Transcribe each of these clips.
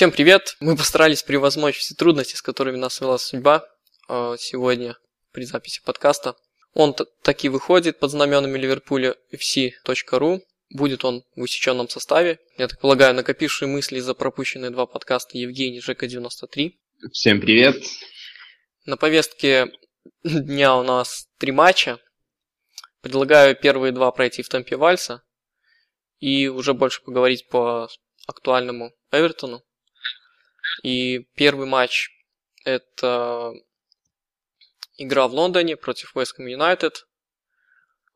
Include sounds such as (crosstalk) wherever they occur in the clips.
Всем привет! Мы постарались превозмочь все трудности, с которыми нас свела судьба э, сегодня при записи подкаста. Он таки выходит под знаменами Ливерпуля fc.ru. Будет он в усеченном составе. Я так полагаю, накопившие мысли за пропущенные два подкаста Евгений ЖК-93. Всем привет! На повестке дня у нас три матча. Предлагаю первые два пройти в темпе вальса и уже больше поговорить по актуальному Эвертону. И первый матч это игра в Лондоне против West Ham United,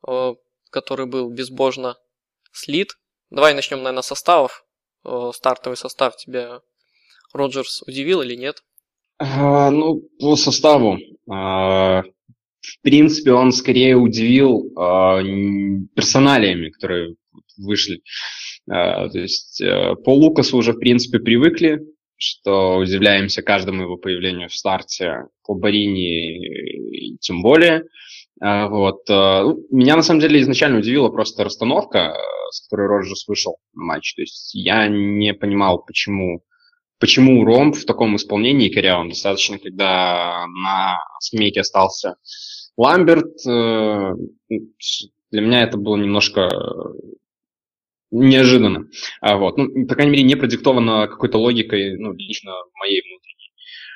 э, который был безбожно слит. Давай начнем, наверное, составов. Э, стартовый состав тебя Роджерс удивил или нет? А, ну, по составу. А, в принципе, он скорее удивил а, персоналиями, которые вышли. А, то есть а, по Лукасу уже, в принципе, привыкли что удивляемся каждому его появлению в старте, Колбарини тем более. А, вот. Э, ну, меня на самом деле изначально удивила просто расстановка, э, с которой Роджерс вышел на матч. То есть я не понимал, почему, почему ромб в таком исполнении корявом. Достаточно, когда на скамейке остался Ламберт. Э, для меня это было немножко неожиданно. А, вот. Ну, по крайней мере, не продиктовано какой-то логикой, ну, лично моей внутренней.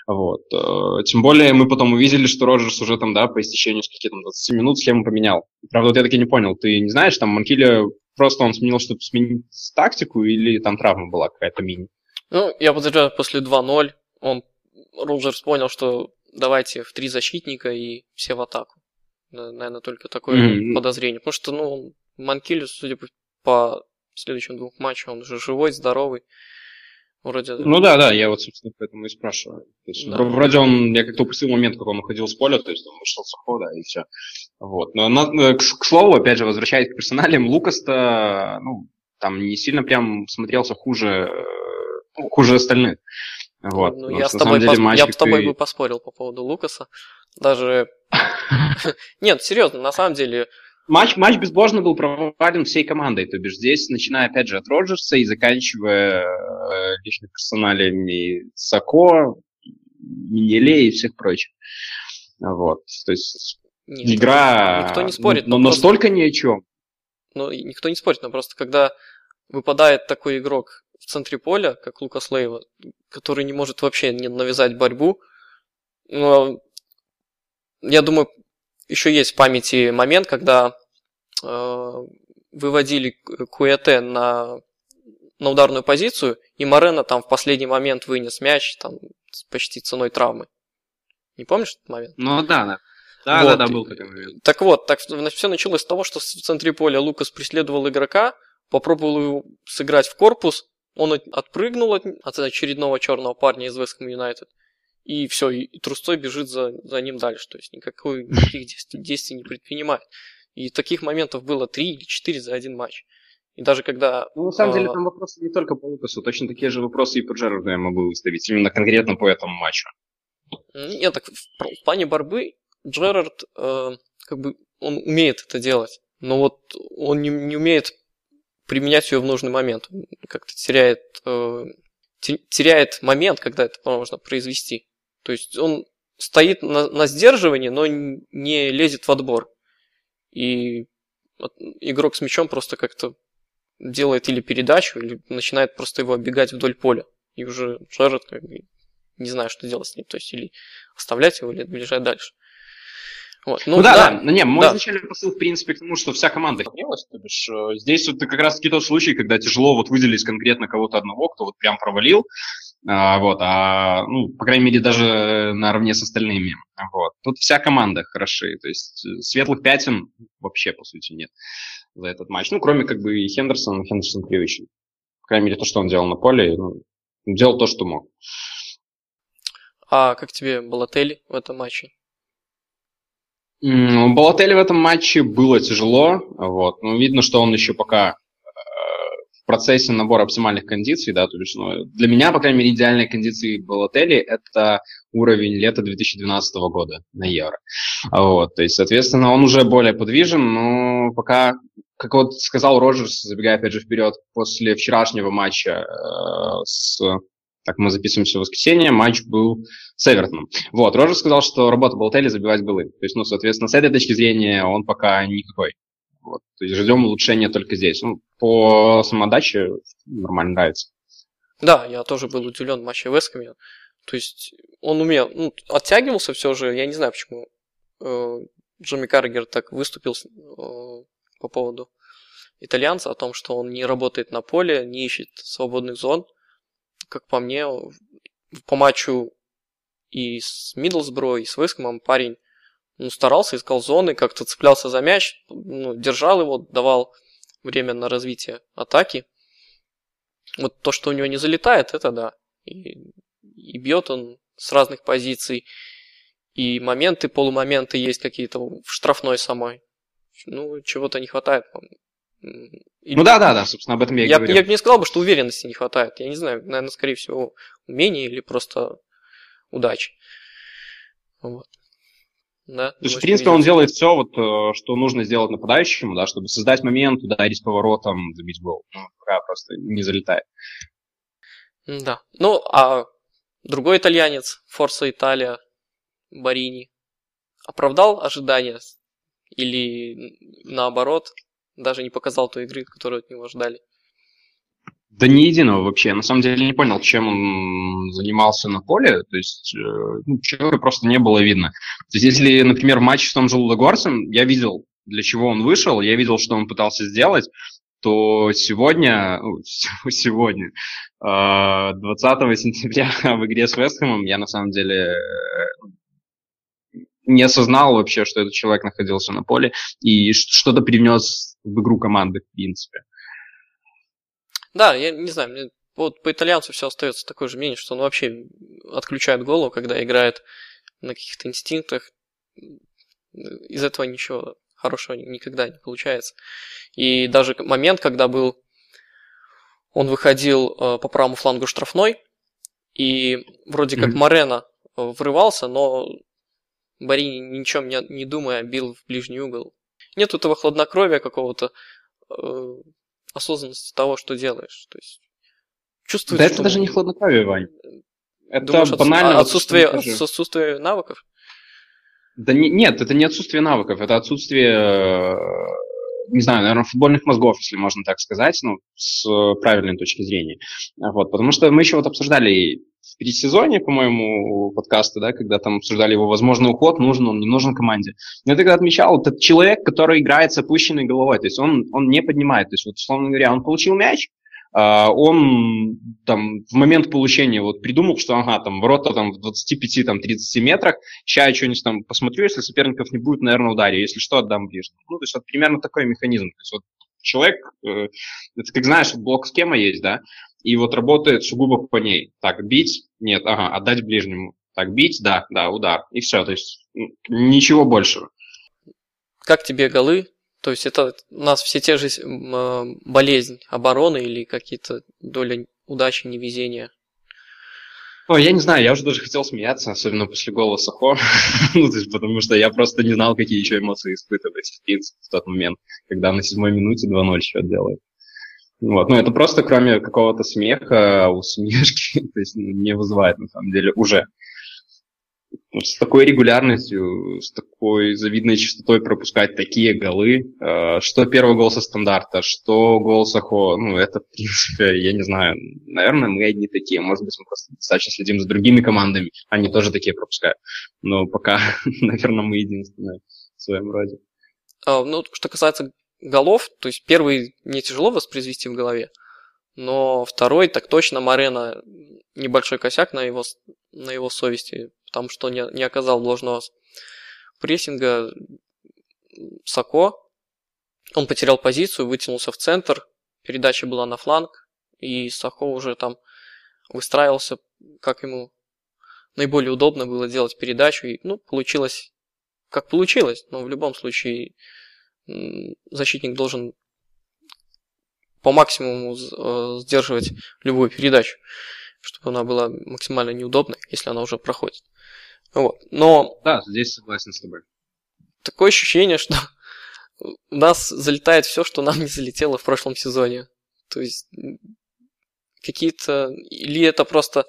Вот. Э, тем более мы потом увидели, что Роджерс уже там, да, по истечению скольки там 20 минут схему поменял. Правда, вот я таки не понял, ты не знаешь, там Манкиле просто он сменил, чтобы сменить тактику, или там травма была какая-то мини? Ну, я подозреваю, после 2-0 он, Роджерс понял, что давайте в три защитника и все в атаку. Наверное, только такое mm-hmm. подозрение. Потому что, ну, Манкиле, судя по следующем двух матчах он уже живой, здоровый. Вроде... Ну да, да, я вот, собственно, поэтому и спрашиваю. То есть, да. Вроде он, я как-то упустил момент, как он уходил с поля, то есть он вышел с ухода и все. Вот. Но, но к, к слову, опять же, возвращаясь к персоналиям, Лукас-то, ну, там не сильно прям смотрелся хуже, ну, хуже остальных. Вот. Ну, я, с тобой, деле, пос... я с тобой бы поспорил по поводу Лукаса. Даже... (laughs) Нет, серьезно, на самом деле, матч, матч безбожно был провален всей командой. То бишь здесь, начиная опять же от Роджерса и заканчивая э, личными персоналиями Сако, Минеле и всех прочих. Вот. То есть Нет, игра никто не спорит, но, но настолько просто... ни о чем. Ну, никто не спорит, но просто когда выпадает такой игрок в центре поля, как Лукас Лейва, который не может вообще не навязать борьбу, ну, я думаю, еще есть в памяти момент, когда э, выводили Куэте на, на ударную позицию, и Морено там в последний момент вынес мяч там, почти ценой травмы. Не помнишь этот момент? Ну да, да. Да, вот. да, да, был такой момент. Так вот, так все началось с того, что в центре поля Лукас преследовал игрока, попробовал его сыграть в корпус, он отпрыгнул от, от очередного черного парня из Вестхэм Юнайтед, и все, и, трусцой бежит за, за ним дальше. То есть никакой, (laughs) никаких действий, действий не предпринимает. И таких моментов было три или четыре за один матч. И даже когда... Ну, на самом э, деле, там вопросы не только по Лукасу, точно такие же вопросы и по Джерарду я могу выставить, именно конкретно по этому матчу. Нет, так в, в плане борьбы Джерард, э, как бы, он умеет это делать, но вот он не, не умеет применять ее в нужный момент. Как-то теряет, э, теряет момент, когда это можно произвести. То есть он стоит на, на сдерживании, но не лезет в отбор. И игрок с мячом просто как-то делает или передачу, или начинает просто его оббегать вдоль поля. И уже Джерард как бы не знаю, что делать с ним. То есть или оставлять его, или бежать дальше. Вот. Ну, ну да, да, да. Ну, не, мой да. изначальный посыл, в принципе, к тому, что вся команда гневалась. То бишь, э, здесь вот как раз таки тот случай, когда тяжело вот выделить конкретно кого-то одного, кто вот прям провалил. А, вот, а, ну, по крайней мере, даже наравне с остальными. Вот. Тут вся команда хороши, то есть э, светлых пятен вообще, по сути, нет за этот матч. Ну, кроме как бы и Хендерсона, Хендерсон привычен. По крайней мере, то, что он делал на поле, ну, делал то, что мог. А как тебе Балотелли в этом матче? Балотелли в этом матче было тяжело. Вот. Ну, видно, что он еще пока процессе набора оптимальных кондиций, да, то есть ну, для меня, по крайней мере, идеальные кондиции Балотелли – это уровень лета 2012 года на Евро. Вот, то есть, соответственно, он уже более подвижен, но пока, как вот сказал Роджерс, забегая опять же вперед, после вчерашнего матча э, с Так, мы записываемся в воскресенье, матч был с Эвертоном. Вот, Рожер сказал, что работа Болтели забивать голы. То есть, ну, соответственно, с этой точки зрения он пока никакой. Вот, то есть ждем улучшения только здесь. Ну, по самодаче нормально нравится. Да, я тоже был удивлен матче Весками. То есть он умел, ну, оттягивался все же, я не знаю, почему э, Джимми Каргер так выступил э, по поводу итальянца, о том, что он не работает на поле, не ищет свободных зон. Как по мне, по матчу и с Миддлсбро, и с Вескомом парень ну, старался, искал зоны, как-то цеплялся за мяч, ну, держал его, давал время на развитие атаки. Вот то, что у него не залетает, это да. И, и бьет он с разных позиций. И моменты, полумоменты есть какие-то в штрафной самой. Ну, чего-то не хватает. И, ну да, да, да, собственно, об этом я и я, говорю. Я бы не сказал, бы, что уверенности не хватает. Я не знаю, наверное, скорее всего, умения или просто удачи. Вот. Да, То есть, в принципе, он делает все, вот, э, что нужно сделать нападающему, да, чтобы создать момент, ударить поворотом, забить гол. Ну, пока просто не залетает. Да. Ну, а другой итальянец, Форса Италия, Барини, оправдал ожидания? Или наоборот, даже не показал той игры, которую от него ждали? Да ни единого вообще. На самом деле не понял, чем он занимался на поле. То есть э, ну, человека просто не было видно. То есть если, например, матч с том же Лудогорцем, я видел, для чего он вышел, я видел, что он пытался сделать, то сегодня, (laughs) сегодня, 20 э, сентября (laughs) в игре с Вестхэмом я на самом деле э, не осознал вообще, что этот человек находился на поле и что-то привнес в игру команды, в принципе. Да, я не знаю, мне вот по итальянцу все остается такое же мнение, что он вообще отключает голову, когда играет на каких-то инстинктах. Из этого ничего хорошего никогда не получается. И даже момент, когда был, он выходил э, по правому флангу штрафной, и вроде как mm-hmm. Морено врывался, но Барини ничем не, не думая бил в ближний угол. Нет этого хладнокровия какого-то, э, осознанности того, что делаешь. То есть чувствуешь, да что... это даже не хладнокровие, Вань. Это Думаешь, банально... Отсутствие, отсутствие навыков? Да не, нет, это не отсутствие навыков, это отсутствие, э, не знаю, наверное, футбольных мозгов, если можно так сказать, ну, с правильной точки зрения. Вот, потому что мы еще вот обсуждали в предсезоне, по-моему, подкаста, да, когда там обсуждали его возможный уход, нужен он, не нужен команде. Я тогда отмечал, это человек, который играет с опущенной головой, то есть он, он не поднимает, то есть вот, условно говоря, он получил мяч, Uh, он там в момент получения вот придумал, что ага, там ворота там в 25-30 там, метрах, сейчас я что-нибудь там посмотрю, если соперников не будет, наверное, ударю, если что, отдам ближе. Ну, то есть вот примерно такой механизм. То есть вот человек, э, это как знаешь, блок схема есть, да, и вот работает сугубо по ней. Так, бить, нет, ага, отдать ближнему. Так, бить, да, да, удар. И все, то есть ничего большего. Как тебе голы то есть это у нас все те же э, болезнь обороны или какие-то доля удачи, невезения? О, я не знаю, я уже даже хотел смеяться, особенно после гола Сахо, (laughs) ну, то есть, потому что я просто не знал, какие еще эмоции испытывать, в принципе, в тот момент, когда на седьмой минуте 2-0 счет делает. Вот, ну, это просто кроме какого-то смеха, усмешки, (laughs) то есть не вызывает, на самом деле, уже с такой регулярностью, с такой завидной частотой пропускать такие голы, э, что первый гол со стандарта, что гол Сахо, ну, это, в принципе, я не знаю, наверное, мы одни такие, может быть, мы просто достаточно следим за другими командами, они тоже такие пропускают, но пока, (laughs) наверное, мы единственные в своем роде. А, ну, что касается голов, то есть первый не тяжело воспроизвести в голове, но второй, так точно, Марена небольшой косяк на его, на его совести потому что не, не оказал ложного прессинга Сако. Он потерял позицию, вытянулся в центр, передача была на фланг, и Сако уже там выстраивался, как ему наиболее удобно было делать передачу. И, ну, получилось, как получилось, но в любом случае защитник должен по максимуму э, сдерживать любую передачу, чтобы она была максимально неудобной, если она уже проходит. Вот. Но... Да, здесь согласен с тобой. Такое ощущение, что у нас залетает все, что нам (laughs) не залетело в прошлом сезоне. То есть какие-то... Или это просто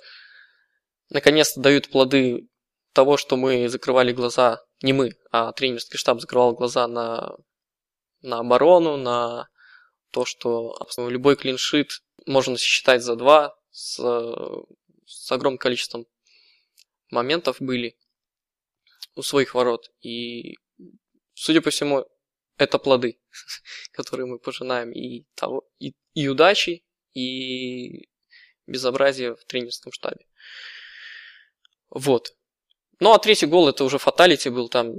наконец-то дают плоды того, что мы закрывали глаза, не мы, а тренерский штаб закрывал глаза на, на оборону, на то, что любой клиншит можно считать за два, с, с огромным количеством моментов были у своих ворот. И, судя по всему, это плоды, (laughs) которые мы пожинаем и, того, и, и удачи, и безобразие в тренерском штабе. Вот. Ну, а третий гол это уже фаталити был, там,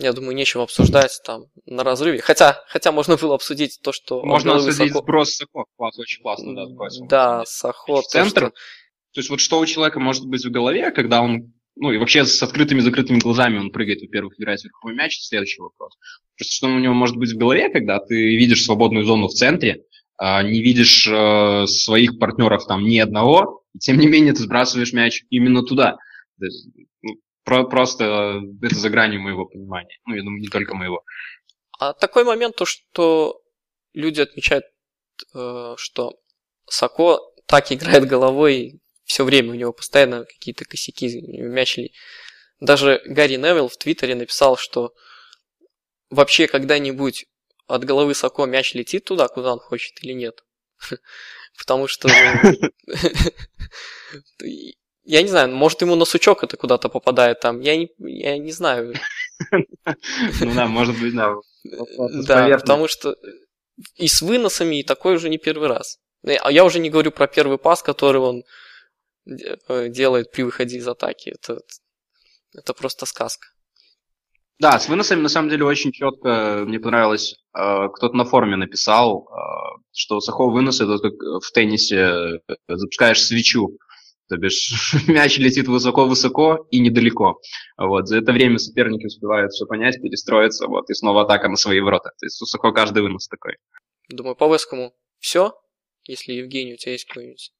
я думаю, нечего обсуждать там на разрыве. Хотя, хотя можно было обсудить то, что... Можно обсудить Сахо... сброс Сахо. Класс, очень классно, да, сбросил. Да, Сахо. Центр. То, что... то есть вот что у человека может быть в голове, когда он ну и вообще с открытыми закрытыми глазами он прыгает, во-первых, играет верховой мяч, следующий вопрос. Просто что у него может быть в голове, когда ты видишь свободную зону в центре, а, не видишь э, своих партнеров там ни одного, и тем не менее ты сбрасываешь мяч именно туда. Ну, про, просто это за гранью моего понимания. Ну, я думаю, не только моего. А такой момент, то, что люди отмечают, э, что Сако так играет головой все время, у него постоянно какие-то косяки, мяч ли. Даже Гарри Невилл в Твиттере написал, что вообще когда-нибудь от головы Сако мяч летит туда, куда он хочет или нет. (laughs) Потому что... (laughs) Я не знаю, может ему на сучок это куда-то попадает там. Я не, я не знаю. (laughs) Ну да, может быть, да. Да, потому что и с выносами, и такой уже не первый раз. А я уже не говорю про первый пас, который он э, делает при выходе из атаки. Это, это просто сказка. Да, с выносами на самом деле очень четко мне понравилось. Э, кто-то на форуме написал, э, что Сахо вынос это как в теннисе запускаешь свечу. То бишь (laughs) мяч летит высоко-высоко и недалеко. Вот. За это время соперники успевают все понять, перестроиться, вот, и снова атака на свои ворота. То есть высоко каждый вынос такой. Думаю, по Вескому все, если Евгений, у тебя есть какой-нибудь...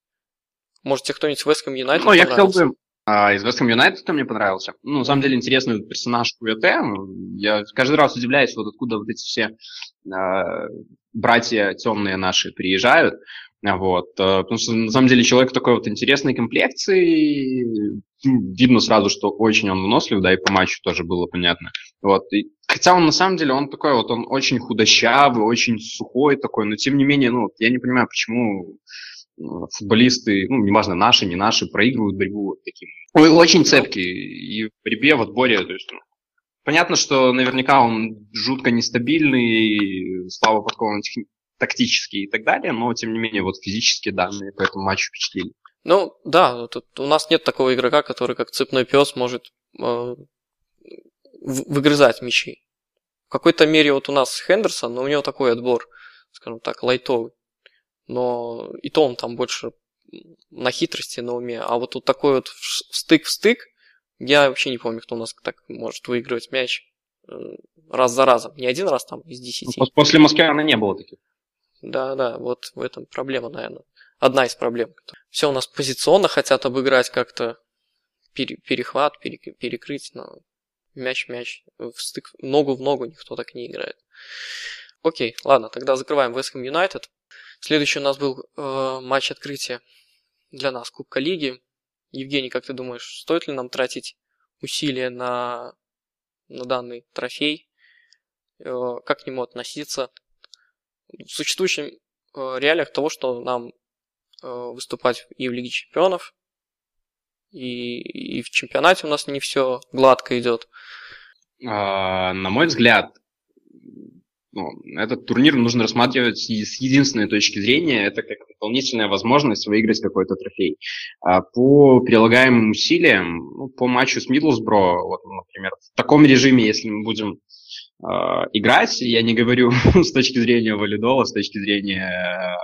Может, тебе кто-нибудь Веском Юнайтед Ну, я хотел бы... А, из Веском Юнайтед мне понравился. Ну, на самом деле, интересный персонаж Куэте. Я каждый раз удивляюсь, вот откуда вот эти все э, братья темные наши приезжают. Вот, э, потому что, на самом деле, человек такой вот интересной комплекции, видно сразу, что очень он вынослив, да, и по матчу тоже было понятно. Вот, и, хотя он, на самом деле, он такой вот, он очень худощавый, очень сухой такой, но, тем не менее, ну, я не понимаю, почему э, футболисты, ну, неважно, наши, не наши, проигрывают борьбу вот таким. Он очень цепкий, и в борьбе, в отборе, то есть, ну, Понятно, что наверняка он жутко нестабильный, слава подкованным тактические и так далее, но тем не менее вот физические данные по этому матчу впечатлили. Ну да, тут у нас нет такого игрока, который как цепной пес может э, выгрызать мячи. В какой-то мере вот у нас Хендерсон, но у него такой отбор, скажем так, лайтовый. Но и то он там больше на хитрости, на уме. А вот тут такой вот стык в стык, я вообще не помню, кто у нас так может выигрывать мяч э, раз за разом. Не один раз там из десяти. Ну, после Москвы она не было таких. Да, да, вот в этом проблема, наверное. Одна из проблем. Все у нас позиционно хотят обыграть как-то пере, перехват, пере, перекрыть, но мяч-мяч, в стык, ногу в ногу никто так не играет. Окей, ладно, тогда закрываем West Ham United. Следующий у нас был э, матч открытия для нас Кубка Лиги. Евгений, как ты думаешь, стоит ли нам тратить усилия на, на данный трофей? Э, как к нему относиться? В существующих э, реалиях того, что нам э, выступать и в Лиге Чемпионов, и, и в чемпионате у нас не все гладко идет. А, на мой взгляд, ну, этот турнир нужно рассматривать с единственной точки зрения, это как дополнительная возможность выиграть какой-то трофей. А по прилагаемым усилиям, ну, по матчу с Мидлсбро, вот, например, в таком режиме, если мы будем играть. Я не говорю (laughs) с точки зрения валидола, с точки зрения э,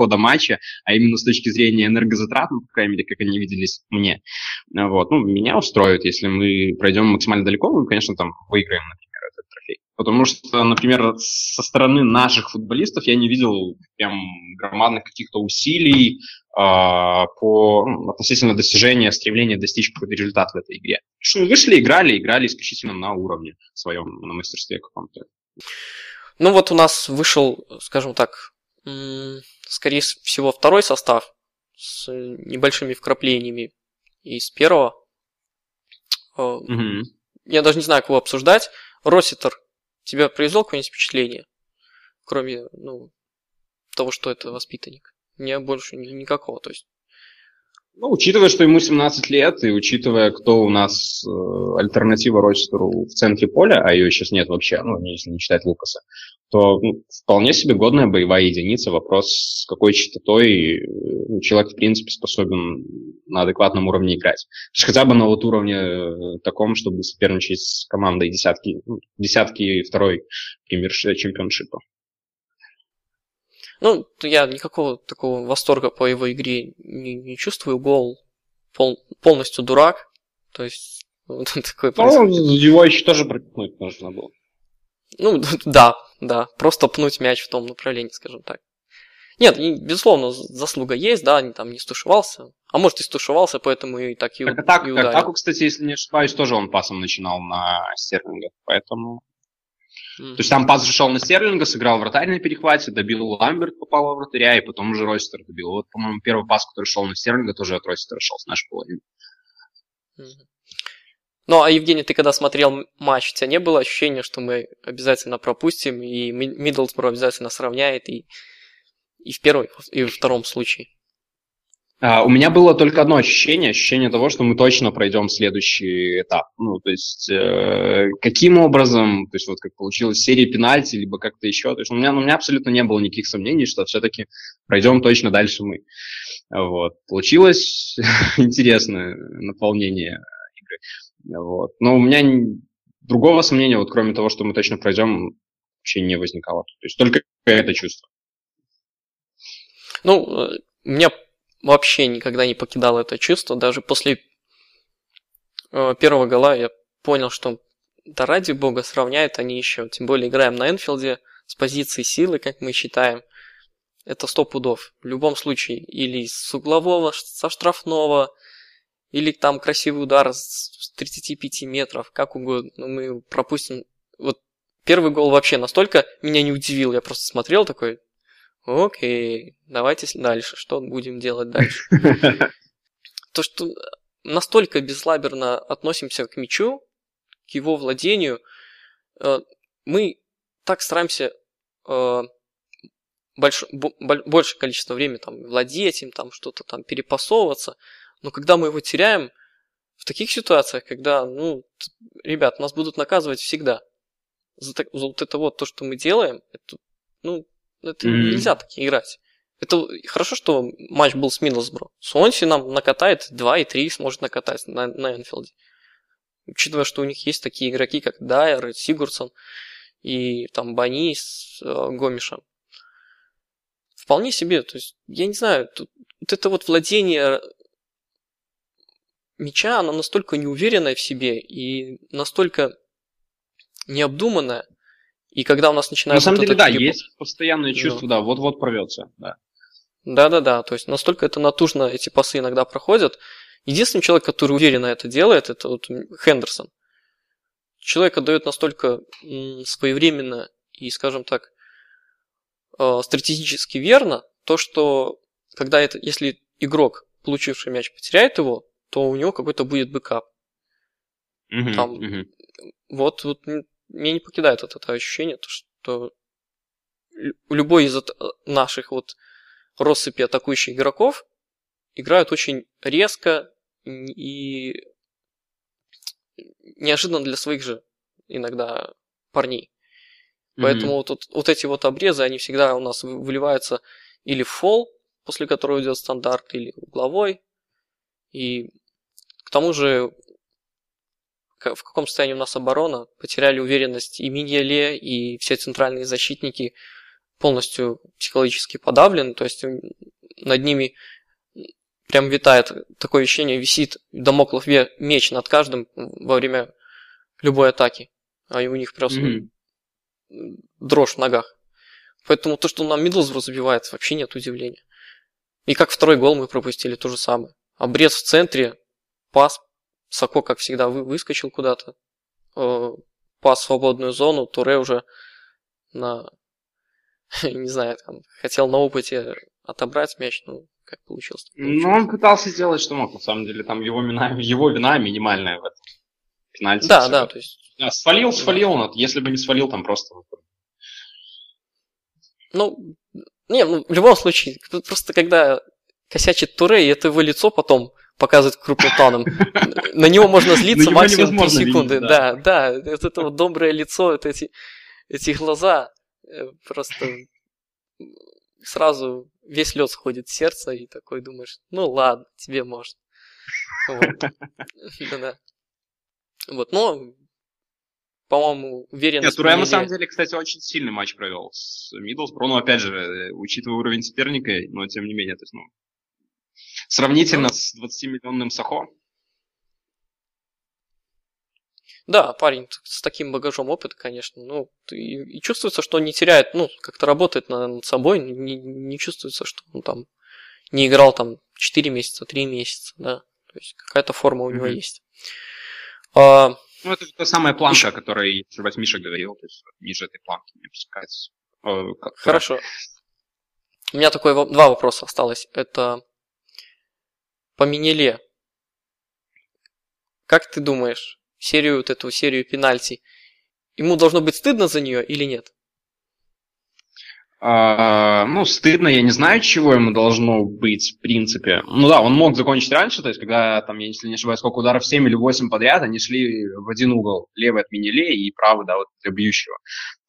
хода матча, а именно с точки зрения энергозатрат, ну, по крайней мере, как они виделись мне. Вот. Ну, меня устроит, если мы пройдем максимально далеко, мы, конечно, там выиграем, например, этот трофей. Потому что, например, со стороны наших футболистов я не видел прям громадных каких-то усилий, а, по ну, относительно достижения, стремления достичь какой-то результат в этой игре. Что вышли, играли, играли исключительно на уровне своем, на мастерстве каком-то. Ну вот у нас вышел, скажем так, скорее всего, второй состав. с небольшими вкраплениями из первого. Угу. Я даже не знаю, кого обсуждать. Роситер, тебя произвел какое-нибудь впечатление? Кроме, ну, того, что это воспитанник. Не больше никакого. То есть ну, учитывая, что ему 17 лет, и учитывая, кто у нас э, альтернатива Рочестеру в центре поля, а ее сейчас нет вообще, ну, если не считать Лукаса, то ну, вполне себе годная боевая единица. Вопрос, с какой частотой ну, человек, в принципе, способен на адекватном уровне играть. То есть хотя бы на вот уровне э, таком, чтобы соперничать с командой десятки, ну, десятки второй премьер чемпионшипа. Ну, я никакого такого восторга по его игре не, не чувствую. Гол пол, полностью дурак. То есть, (laughs) вот такой Ну, его еще тоже пропихнуть нужно было. Ну, (laughs) да, да. Просто пнуть мяч в том направлении, скажем так. Нет, безусловно, заслуга есть, да, они там не стушевался. А может и стушевался, поэтому и так и, так, и, так, ударил. Атаку, кстати, если не ошибаюсь, тоже он пасом начинал на Стерлинга, поэтому... Mm-hmm. То есть там пас зашел на Стерлинга, сыграл вратарь на перехвате, добил Ламберт, попал во вратаря, и потом уже Ройстер добил. Вот, по-моему, первый пас, который шел на Стерлинга, тоже от Ройстера шел с нашей половины. Mm-hmm. Ну, а, Евгений, ты когда смотрел матч, у тебя не было ощущения, что мы обязательно пропустим, и Миддлсбро обязательно сравняет, и, и в первом, и во втором случае? Uh, у меня было только одно ощущение, ощущение того, что мы точно пройдем следующий этап. Ну, то есть, э, каким образом, то есть, вот как получилось, серия пенальти, либо как-то еще. То есть, у меня, у меня абсолютно не было никаких сомнений, что все-таки пройдем точно дальше мы. Вот. Получилось (laughs) интересное наполнение игры. Вот. Но у меня другого сомнения, вот кроме того, что мы точно пройдем, вообще не возникало. То есть, только это чувство. Ну, э, у меня вообще никогда не покидало это чувство. Даже после э, первого гола я понял, что да ради бога сравняют они еще. Тем более играем на Энфилде с позиции силы, как мы считаем. Это сто пудов. В любом случае, или с углового, со штрафного, или там красивый удар с 35 метров, как угодно. Но мы пропустим. Вот первый гол вообще настолько меня не удивил. Я просто смотрел такой, Окей, давайте дальше. Что будем делать (laughs) дальше? То, что настолько безлаберно относимся к мячу, к его владению, э, мы так стараемся э, больш, большее количество времени там владеть им, там что-то там перепасовываться, но когда мы его теряем, в таких ситуациях, когда, ну, ребят, нас будут наказывать всегда. За, за вот это вот то, что мы делаем, это, ну, это mm-hmm. нельзя так играть. Это хорошо, что матч был с Миддлсбро. Сонси нам накатает 2 и 3 сможет накатать на, на Энфилде. Учитывая, что у них есть такие игроки, как Дайер, Сигурсон и там Бани с э, Гомишем. Вполне себе. То есть, я не знаю, тут, вот это вот владение мяча, оно настолько неуверенное в себе и настолько необдуманное, и когда у нас начинается... На самом деле, да, перебор... есть постоянное чувство, да, вот-вот прорвется, да. Да-да-да, то есть настолько это натужно эти пасы иногда проходят. Единственный человек, который уверенно это делает, это вот Хендерсон. Человек отдает настолько своевременно и, скажем так, э, стратегически верно, то, что когда это, если игрок, получивший мяч, потеряет его, то у него какой-то будет бэкап. Uh-huh, Там, uh-huh. Вот, вот меня не покидает вот это ощущение, то, что любой из наших вот россыпи атакующих игроков играют очень резко и неожиданно для своих же иногда парней. Mm-hmm. Поэтому вот, вот, вот эти вот обрезы, они всегда у нас выливаются или в фол, после которого идет стандарт, или угловой. И к тому же в каком состоянии у нас оборона, потеряли уверенность и Миньеле, и все центральные защитники полностью психологически подавлены, то есть над ними прям витает такое ощущение, висит домоклов меч над каждым во время любой атаки, а у них просто mm-hmm. дрожь в ногах. Поэтому то, что нам Миддлсбро забивает, вообще нет удивления. И как второй гол мы пропустили, то же самое. Обрез в центре, пас Сако, как всегда, вы, выскочил куда-то. Э, пас в свободную зону. Туре уже на... (laughs) Не знаю, там, хотел на опыте отобрать мяч. Ну, как получилось. Ну, он пытался сделать, что мог, на самом деле. Там его вина, его вина минимальная в этом. Пенальти. Да, да, то есть... Да, свалил, свалил он. Если бы не свалил, там просто... Ну, не, ну, в любом случае, просто когда косячит Туре, и это его лицо потом показывает крупным планом, на него можно злиться максимум 3 секунды. Да, да, это вот доброе лицо, это эти, эти глаза, э, просто сразу весь лед сходит с сердца, и такой думаешь, ну ладно, тебе можно. Да-да. Вот, но, по-моему, уверен. Нет, Туре на самом деле, кстати, очень сильный матч провел с Миддлсбро. Ну, опять же, учитывая уровень соперника, но тем не менее, то есть, ну, сравнительно с 20-миллионным Сахо. Да, парень с таким багажом опыта, конечно. Ну, и, и чувствуется, что он не теряет, ну, как-то работает над собой, не, не чувствуется, что он там не играл там 4 месяца, 3 месяца, да. То есть какая-то форма у него mm-hmm. есть. А, ну, это та самая планка, еще... о которой Миша говорил, то есть ниже этой планки не опускается. Хорошо. У меня такое два вопроса осталось. Это по Минеле. Как ты думаешь, серию вот эту серию пенальти, ему должно быть стыдно за нее или нет? А, ну, стыдно, я не знаю, чего ему должно быть, в принципе. Ну да, он мог закончить раньше, то есть, когда, там, я если не ошибаюсь, сколько ударов, 7 или 8 подряд, они шли в один угол. Левый от Минеле и правый, да, вот для бьющего.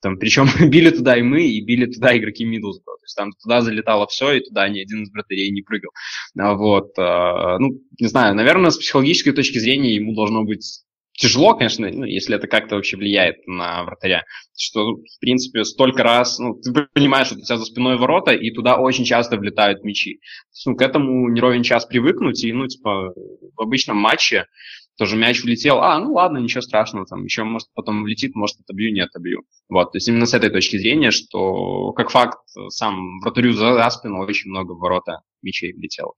Там, причем (laughs) били туда и мы, и били туда игроки Миддлсбро. То есть там туда залетало все, и туда ни один из вратарей не прыгал. А вот, а, ну, не знаю, наверное, с психологической точки зрения ему должно быть тяжело, конечно, ну, если это как-то вообще влияет на вратаря, что, в принципе, столько раз, ну, ты понимаешь, что у тебя за спиной ворота, и туда очень часто влетают мячи. Ну, к этому не ровен час привыкнуть, и, ну, типа, в обычном матче тоже мяч влетел, а, ну ладно, ничего страшного, там еще, может, потом влетит, может, отобью, не отобью. Вот, то есть именно с этой точки зрения, что, как факт, сам вратарю за, за спину очень много ворота мячей влетело.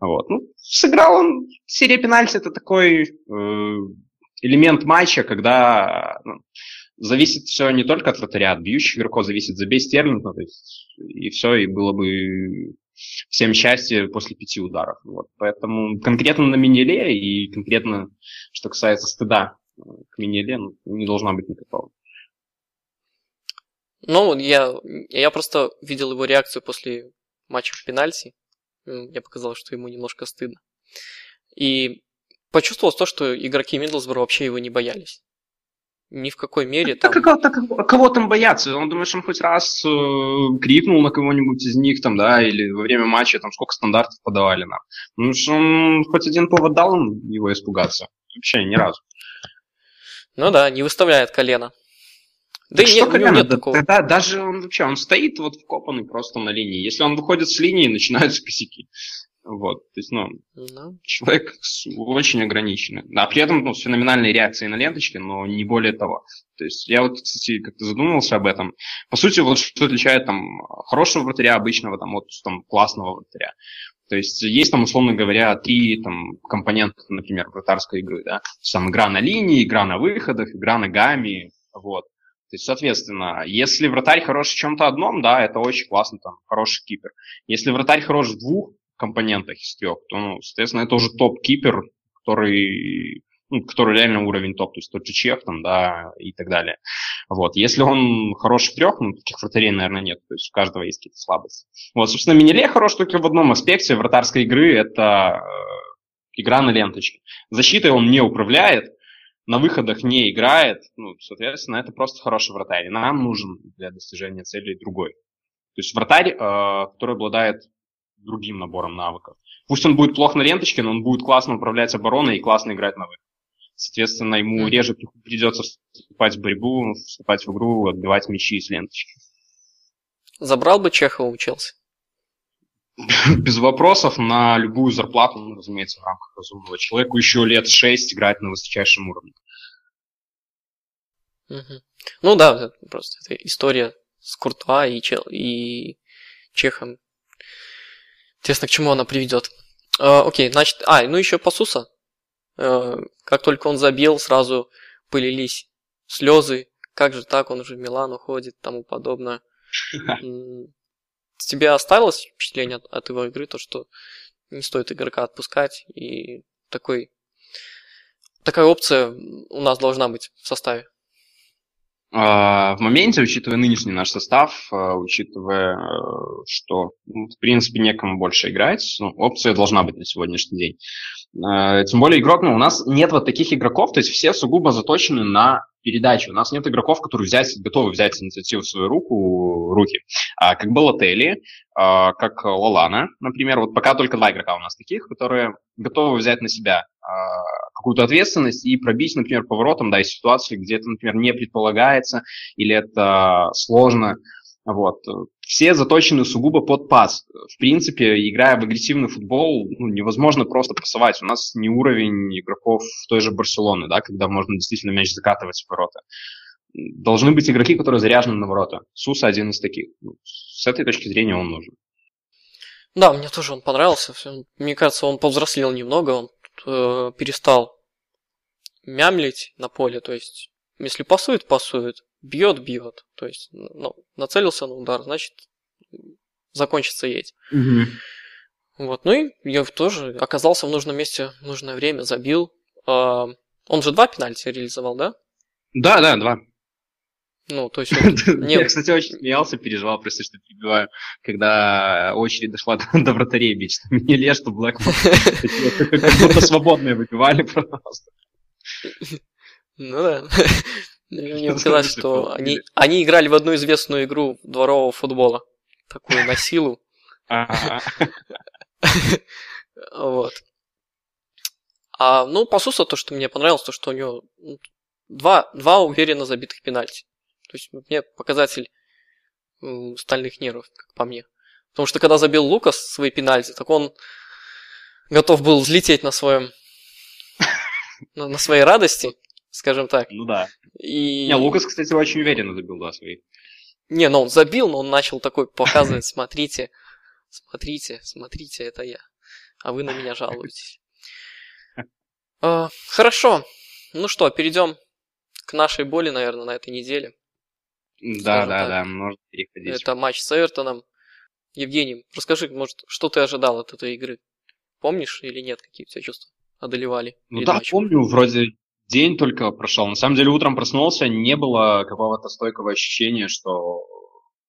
Вот, ну, сыграл он, серия пенальти, это такой э, элемент матча, когда ну, зависит все не только от вратаря, от бьющих игроков, зависит, Стерлинг, ну, то есть, и все, и было бы всем счастья после пяти ударов. Вот. Поэтому конкретно на Минеле и конкретно, что касается стыда к Минеле, ну, не должна быть никакого. Ну, я, я просто видел его реакцию после матча в пенальти. Мне показалось, что ему немножко стыдно. И почувствовалось то, что игроки Миддлсбора вообще его не боялись ни в какой мере. Там... Так, так, так, кого там бояться? Он думаешь, он хоть раз э, крикнул на кого-нибудь из них там, да, или во время матча там сколько стандартов подавали нам. Ну, что он хоть один повод дал он его испугаться? Вообще ни разу. Ну да, не выставляет колено. Да так и что нет, колено? нет такого. Тогда даже он вообще, он стоит вот вкопанный просто на линии. Если он выходит с линии, начинаются (laughs) косяки. Вот, то есть, ну, no. Человек очень ограниченный. А при этом, ну, с феноменальной реакцией на ленточке, но не более того. То есть, я вот, кстати, как-то задумывался об этом. По сути, вот что отличает там хорошего вратаря обычного там от там классного вратаря. То есть, есть там, условно говоря, три там компонента, например, вратарской игры, да. Там игра на линии, игра на выходах, игра на гамме, вот. То есть, соответственно, если вратарь хорош в чем-то одном, да, это очень классно, там, хороший кипер. Если вратарь хорош в двух, компонентах из трех, то, ну, соответственно, это уже топ-кипер, который, ну, который реально уровень топ, то есть тот же Чех там, да, и так далее. Вот, если он хороший в трех, ну, таких вратарей, наверное, нет, то есть у каждого есть какие-то слабости. Вот, собственно, Минеле хорош только в одном аспекте вратарской игры, это э, игра на ленточке. Защитой он не управляет, на выходах не играет, ну, соответственно, это просто хороший вратарь. Нам нужен для достижения цели другой. То есть вратарь, э, который обладает другим набором навыков. Пусть он будет плохо на ленточке, но он будет классно управлять обороной и классно играть на выход. Соответственно, ему реже придется вступать в борьбу, вступать в игру, отбивать мячи с ленточки. Забрал бы Чехова у Челси? (laughs) Без вопросов на любую зарплату, ну, разумеется, в рамках разумного. Человеку еще лет 6 играть на высочайшем уровне. Угу. Ну да, просто это история с Куртуа и, Чел, и Чехом Интересно, к чему она приведет. Э, окей, значит, а, ну еще Пасуса. Э, как только он забил, сразу пылились слезы. Как же так, он уже в Милан уходит, тому подобное. (laughs) тебе осталось впечатление от, от его игры, то, что не стоит игрока отпускать, и такой, такая опция у нас должна быть в составе? А, в моменте, учитывая нынешний наш состав, а, учитывая, э, что, ну, в принципе, некому больше играть, ну, опция должна быть на сегодняшний день. А, тем более игрок, ну, у нас нет вот таких игроков, то есть все сугубо заточены на передачу. У нас нет игроков, которые взять, готовы взять инициативу в свою руку, руки. А, как Балотелли, а, как Лолана, например. Вот пока только два игрока у нас таких, которые готовы взять на себя а, какую-то ответственность и пробить, например, поворотом, да, из ситуации, где это, например, не предполагается или это сложно. Вот. Все заточены сугубо под пас. В принципе, играя в агрессивный футбол, ну, невозможно просто пасовать. У нас не уровень игроков той же Барселоны, да, когда можно действительно мяч закатывать в ворота. Должны быть игроки, которые заряжены на ворота. Суса один из таких. Ну, с этой точки зрения он нужен. Да, мне тоже он понравился. Мне кажется, он повзрослел немного, он э, перестал мямлить на поле. То есть, если пасует, пасует бьет, бьет. То есть, ну, нацелился на удар, значит, закончится едь. Угу. Вот, ну и я тоже оказался в нужном месте в нужное время, забил. А, он же два пенальти реализовал, да? Да, да, два. Ну, то есть... (laughs) Я, кстати, очень смеялся, переживал, просто что перебиваю, когда очередь дошла до вратарей бить. Что Минеле, что Блэкман. (laughs) Как будто свободные выбивали просто. Ну да. Мне показалось, что они, они играли в одну известную игру дворового футбола. Такую на силу. (laughs) Вот. А, ну, по Сусу то, что мне понравилось, то, что у него ну, два, два уверенно забитых пенальти. То есть мне показатель стальных нервов, как по мне. Потому что когда забил Лукас свои пенальти, так он готов был взлететь на своем (laughs) на, на своей радости скажем так. Ну да. И... Не, Лукас, кстати, очень уверенно забил, да, свои. Не, ну он забил, но он начал такой показывать, смотрите, смотрите, смотрите, это я. А вы на меня жалуетесь. А, хорошо. Ну что, перейдем к нашей боли, наверное, на этой неделе. Да, да, да, можно переходить. Это матч с Эвертоном. Евгений, расскажи, может, что ты ожидал от этой игры? Помнишь или нет, какие у тебя чувства одолевали? Ну да, матчем? помню, вроде день только прошел. На самом деле утром проснулся, не было какого-то стойкого ощущения, что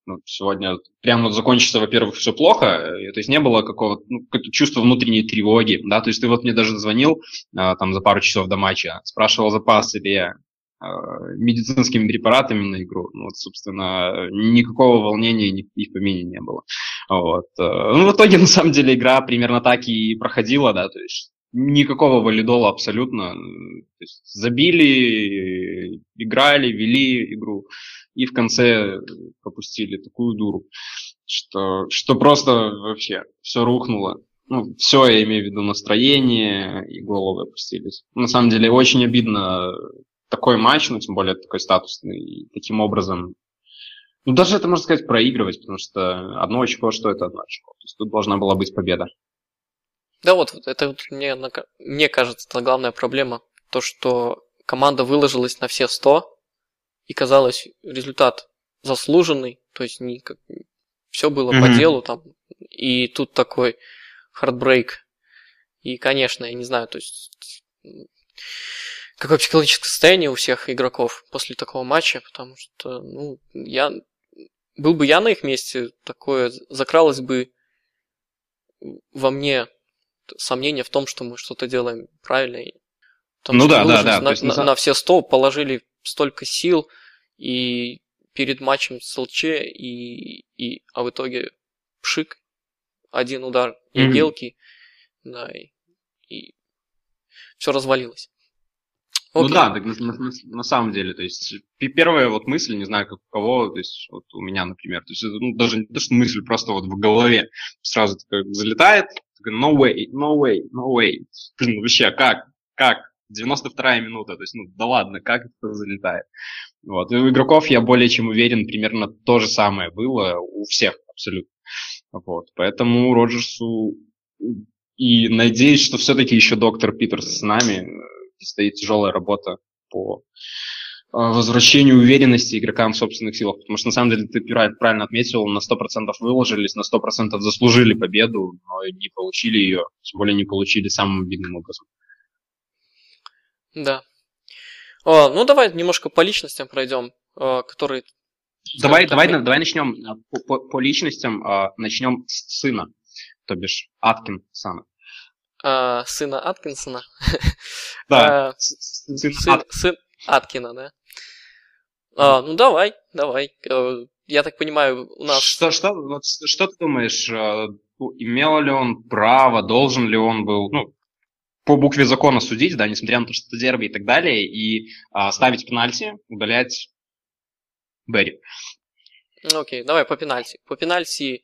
ну, сегодня прямо вот закончится, во-первых, все плохо, э, то есть не было какого-то ну, чувства внутренней тревоги, да, то есть ты вот мне даже звонил а, там за пару часов до матча, спрашивал, запас ли я а, медицинскими препаратами на игру, ну, вот, собственно, никакого волнения ни, ни в помине не было. Вот. Э, ну, в итоге, на самом деле, игра примерно так и проходила, да, то есть никакого валидола абсолютно. То есть забили, играли, вели игру и в конце пропустили такую дуру, что, что просто вообще все рухнуло. Ну, все, я имею в виду настроение и головы опустились. На самом деле очень обидно такой матч, ну, тем более такой статусный, и таким образом ну, даже это можно сказать проигрывать, потому что одно очко, что это одно очко. То есть тут должна была быть победа. Да вот, это вот мне, мне кажется, это главная проблема. То, что команда выложилась на все 100, и казалось, результат заслуженный, то есть не как, все было mm-hmm. по делу там, и тут такой хардбрейк. И, конечно, я не знаю, то есть какое психологическое состояние у всех игроков после такого матча, потому что, ну, я был бы я на их месте, такое закралось бы во мне сомнения в том, что мы что-то делаем правильно. Потому ну да, да, да. На, на, на все сто положили столько сил и перед матчем с ЛЧ, и, и, а в итоге пшик, один удар и mm-hmm. белки, да, и, и все развалилось. Okay. Ну да, так на, на, на самом деле, то есть первая вот мысль, не знаю, как у кого, то есть вот у меня, например, то есть ну, даже не то, что мысль, просто вот в голове сразу такая залетает, no way, no way, no way. Блин, вообще, как? Как? 92-я минута, то есть, ну, да ладно, как это залетает? Вот. И у игроков, я более чем уверен, примерно то же самое было у всех абсолютно. Вот. Поэтому Роджерсу и надеюсь, что все-таки еще доктор Питерс с нами, и стоит тяжелая работа по возвращению уверенности игрокам в собственных силах. Потому что, на самом деле, ты правильно отметил, на 100% выложились, на 100% заслужили победу, но не получили ее, тем более не получили самым обидным образом. Да. О, ну, давай немножко по личностям пройдем, которые... Давай, так, давай, давай начнем по, по, по личностям, начнем с сына, то бишь Аткинсона. А, сына Аткинсона? Да, (laughs) а, сын, сын Аткина, да? А, ну давай, давай. Э, я так понимаю, у нас... Что, что, вот, что ты думаешь, э, имел ли он право, должен ли он был, ну, по букве закона судить, да, несмотря на то, что это дерби и так далее, и а, ставить пенальти, удалять Берри. Окей, давай по пенальти. По пенальти...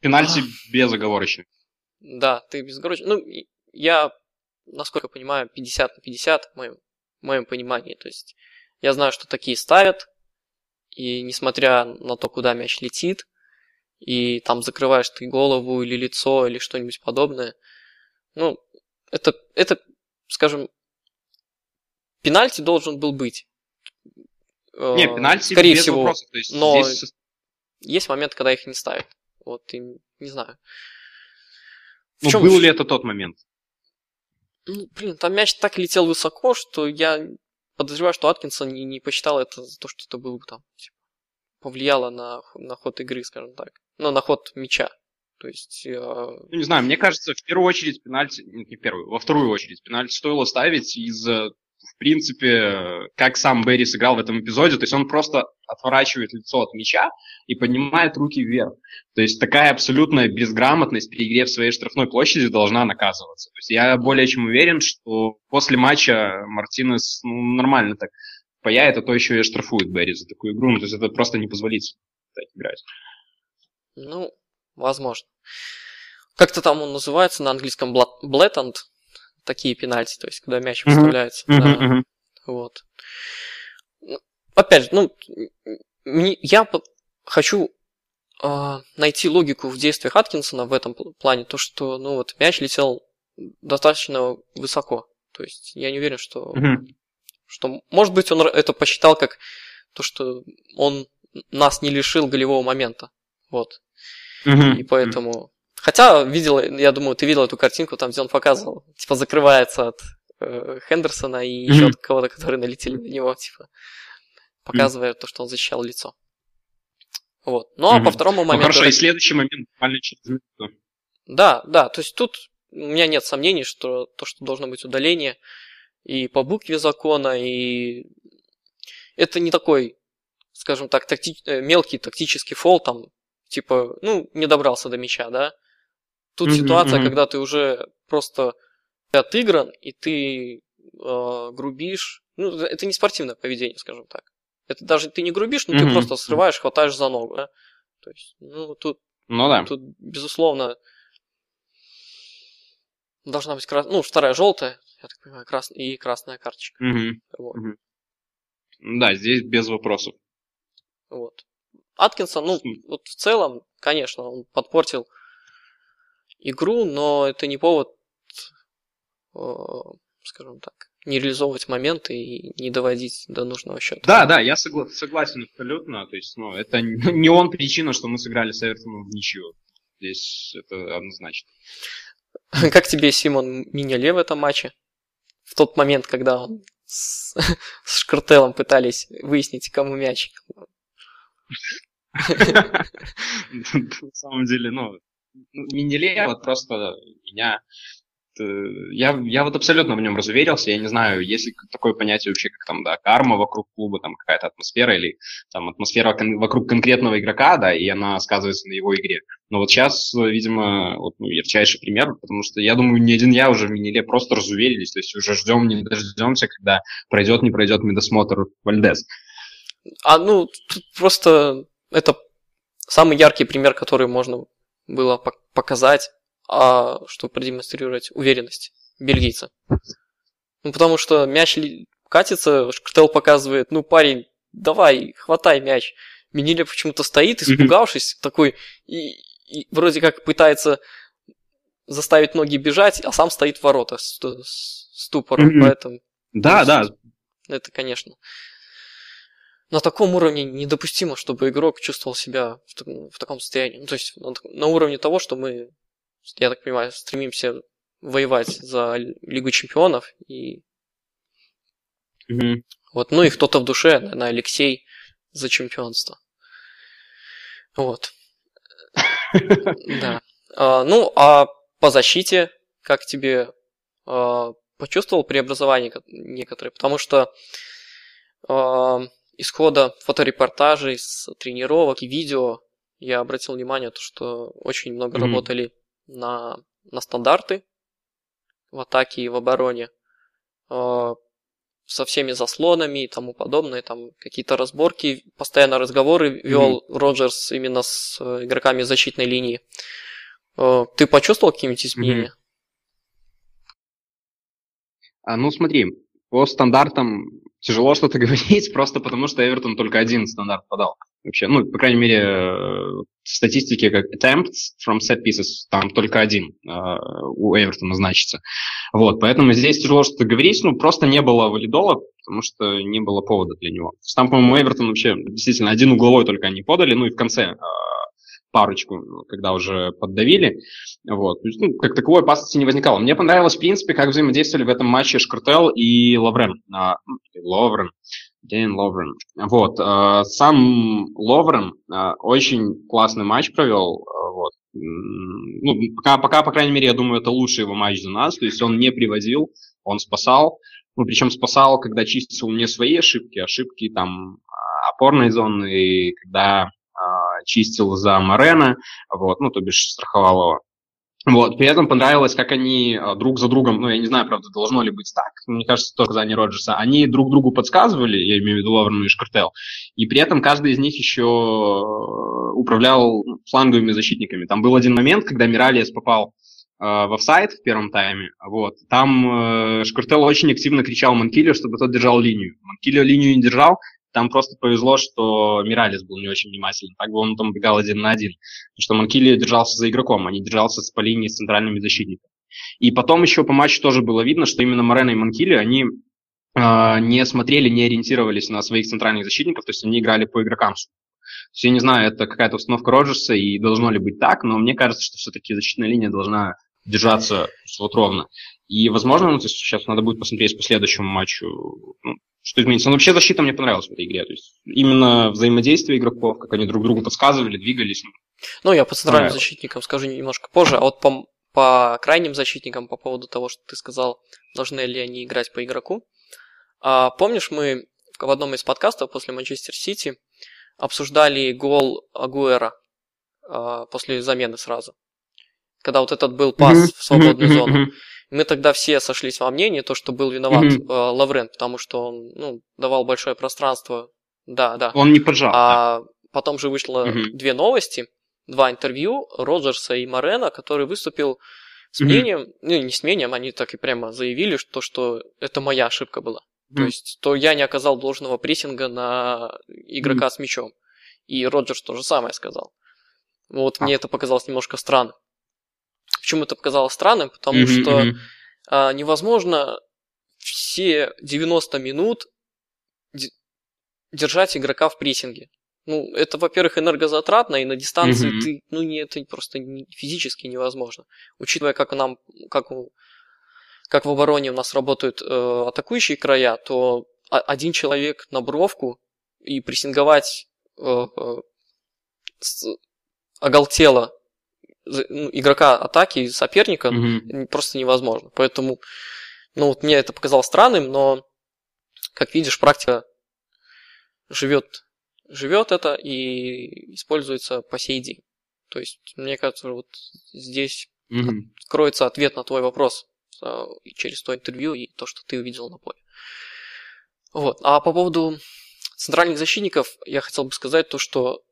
Пенальти безоговорочно. Да, ты безоговорочно. Ну, я, насколько понимаю, 50 на 50 в моем, в моем понимании. То есть я знаю, что такие ставят, и несмотря на то, куда мяч летит, и там закрываешь ты голову или лицо или что-нибудь подобное, ну, это, это, скажем, пенальти должен был быть. Э, Не, пенальти Скорее без всего, вопросов. То есть но здесь... есть момент, когда их не ставят. Вот, и не знаю. В Ну, чем- был ли это тот момент? Ну, блин, там мяч так летел высоко, что я подозреваю, что Аткинсон не, не посчитал это за то, что это было бы там, типа, повлияло на, на ход игры, скажем так. Ну, на ход мяча. То есть, э, Ну, не знаю, мне кажется, в первую очередь пенальти, нет, не в первую, во вторую очередь пенальти стоило ставить из, э, принципе, как сам Берри сыграл в этом эпизоде, то есть он просто отворачивает лицо от мяча и поднимает руки вверх. То есть такая абсолютная безграмотность при игре в своей штрафной площади должна наказываться. То есть я более чем уверен, что после матча Мартинес ну, нормально так паяет, а то еще и штрафует Берри за такую игру. Ну, то есть это просто непозволительно так играть. ну, возможно. Как-то там он называется на английском blatant, такие пенальти, то есть, когда мяч выставляется. да. Вот. Ну, Опять же, ну, я хочу а, найти логику в действиях Аткинсона в этом пл- плане, то, что, ну, вот, мяч летел достаточно высоко. То есть, я не уверен, что, Мгм. что может быть, он это посчитал как то, что он нас не лишил голевого момента. Вот. Мгм. И поэтому... Хотя, видел, я думаю, ты видел эту картинку, там, где он показывал, типа, закрывается от э, Хендерсона и еще Мгм. от кого-то, которые налетели на него, типа, показывая то, что он защищал лицо. Вот. Ну, а по Мгм. второму Ну, моменту... хорошо, это- и следующий момент буквально через минуту. Да, да, то есть тут у меня нет сомнений, что то, что должно быть удаление и по букве закона, и это не такой, скажем так, такти- э, мелкий тактический фол, там, типа, ну, не добрался до мяча, да. Тут Мгм, ситуация, мгм. когда ты уже просто отыгран, и ты э, грубишь. Ну, это не спортивное поведение, скажем так. Это даже ты не грубишь, но ты Мгм. просто срываешь, хватаешь за ногу, да. То есть, ну, тут Ну да. Тут, безусловно, должна быть крас... ну, вторая желтая, я так понимаю, крас... и красная карточка. Мгм. Вот. Да, здесь без вопросов. вот. Аткинсон, ну, вот в целом, конечно, он подпортил игру, но это не повод, э, скажем так, не реализовывать моменты и не доводить до нужного счета. Да, да, я согла- согласен абсолютно. То есть, ну, это (laughs) не он причина, что мы сыграли с Эвертоном в ничью. Здесь это однозначно. (laughs) Как тебе Симон Минеле в этом матче? В тот момент, когда он с, (laughs) с Шкартелом пытались выяснить, кому мяч. На самом деле, ну, Минеле вот просто меня... э, Я, я вот абсолютно в нем разуверился. Я не знаю, есть ли такое понятие вообще, как там, да, карма вокруг клуба, там какая-то атмосфера или там атмосфера кон- вокруг конкретного игрока, да, и она сказывается на его игре. Но вот сейчас, видимо, вот, ну, ярчайший пример, потому что я думаю, не один я уже в Минеле просто разуверились, то есть уже ждем, не дождемся, когда пройдет, не пройдет медосмотр Вальдес. А ну, тут просто это самый яркий пример, который можно было пок- показать, а, чтобы продемонстрировать уверенность бельгийца. Ну, потому что мяч катится, Шкартел показывает, ну, парень, давай, хватай мяч. Миниля почему-то стоит, испугавшись, такой, и, и вроде как пытается заставить ноги бежать, а сам стоит в воротах с, с ступором, поэтому Да, То да, это, конечно, на таком уровне недопустимо, чтобы игрок чувствовал себя в, в таком состоянии. Ну, то есть на, на уровне того, что мы, я так понимаю, стремимся воевать за Лигу Чемпионов и Мгм. вот, ну и кто-то в душе, наверное, Алексей за чемпионство. Вот. (laughs) Да. А, ну, а по защите, как тебе а, почувствовал преобразование ко- некоторые? Потому что а, исхода фоторепортажей с тренировок и видео я обратил внимание, то, что очень много Мгм. работали на, на стандарты в атаке и в обороне. А, со всеми заслонами и тому подобное, там какие-то разборки, постоянно разговоры вел Роджерс именно с э, игроками защитной линии. Э, Ты почувствовал какие-нибудь изменения? А, ну, смотри, по стандартам тяжело что-то (laughs) говорить, просто потому что Эвертон только один стандарт подал. Вообще, ну, по крайней мере, э, в статистике как attempts from set pieces, там только один э, у Эвертона значится. Вот, поэтому здесь тяжело что-то говорить, ну, просто не было валидола, потому что не было повода для него. То есть там, по-моему, Эвертон вообще действительно один угловой только они подали, ну и в конце э, парочку, когда уже поддавили. Вот. Ну, как таковой опасности не возникало. Мне понравилось, в принципе, как взаимодействовали в этом матче Шкартел и Лаврен. А, ну, Ловрен. Дэн Ловрен. Вот. а, Сам Ловрен а, очень классный матч провел. а, Вот. Ну, пока, пока, по крайней мере, я думаю, это лучший его матч за нас. То есть он не приводил, он спасал. Ну, причем спасал, когда чистил не свои ошибки, ошибки там опорной зоны, и когда чистил за Морена, вот, ну, то бишь страховал его. Вот, при этом понравилось, как они а, друг за другом, ну, я не знаю, правда, должно ли быть так, мне кажется, тоже сказание Роджерса, они друг другу подсказывали, я имею в виду Лаврну и Шкартел, и при этом каждый из них еще э, управлял фланговыми защитниками. Там был один момент, когда Миралиес попал э, в офсайд в первом тайме, вот, там э, Шкартел очень активно кричал Манкилио, чтобы тот держал линию. Манкилио линию не держал, там просто повезло, что Миралис был не очень внимателен. Так бы он там бегал один на один. Потому что Манкили держался за игроком, а не держался по линии с центральными защитниками. И потом еще по матчу тоже было видно, что именно Морено и Манкили, они э, не смотрели, не ориентировались на своих центральных защитников, то есть они играли по игрокам. То есть я не знаю, это какая-то установка Роджерса, и должно ли быть так, но мне кажется, что все-таки защитная линия должна держаться вот ровно. И, возможно, ну, то есть сейчас надо будет посмотреть по следующему матчу, ну, что изменится. Но вообще защита мне понравилась в этой игре. То есть именно взаимодействие игроков, как они друг другу подсказывали, двигались. Ну, я по центральным Понравилось. защитникам скажу немножко позже, а вот по, по крайним защитникам, по поводу того, что ты сказал, должны ли они играть по игроку. А, помнишь, мы в одном из подкастов после Манчестер Сити обсуждали гол Агуэра а, после замены сразу. Когда вот этот был пас в свободную зону. Мы тогда все сошлись во мнении, то, что был виноват Мгм. э, Лаврен, потому что он ну, давал большое пространство. Да, да. Он не поджал. да. А потом же вышло Мгм. две новости, два интервью Роджерса и Морена, который выступил с мнением, ну не с мнением, они так и прямо заявили, что, что это моя ошибка была. То Мгм. есть, то я не оказал должного прессинга на игрока с мячом. И Роджерс то же самое сказал. Вот А. мне это показалось немножко странным. Почему это показалось странным? Потому Мгм, что мгм. а, невозможно все 90 минут де- держать игрока в прессинге. Ну, это, во-первых, энергозатратно, и на дистанции Мгм. ты, ну, не, это просто не- физически невозможно. Учитывая, как нам, как, у- как в обороне у нас работают э, атакующие края, то один человек на бровку и прессинговать э, э, с- оголтело игрока атаки соперника н- просто невозможно. Поэтому, ну, вот мне это показалось странным, но, как видишь, практика живет, живет это и используется по сей день. То есть, мне кажется, вот здесь Мгм. кроется ответ на твой вопрос а, через то интервью и то, что ты увидел на поле. Вот. А по поводу центральных защитников я хотел бы сказать то, что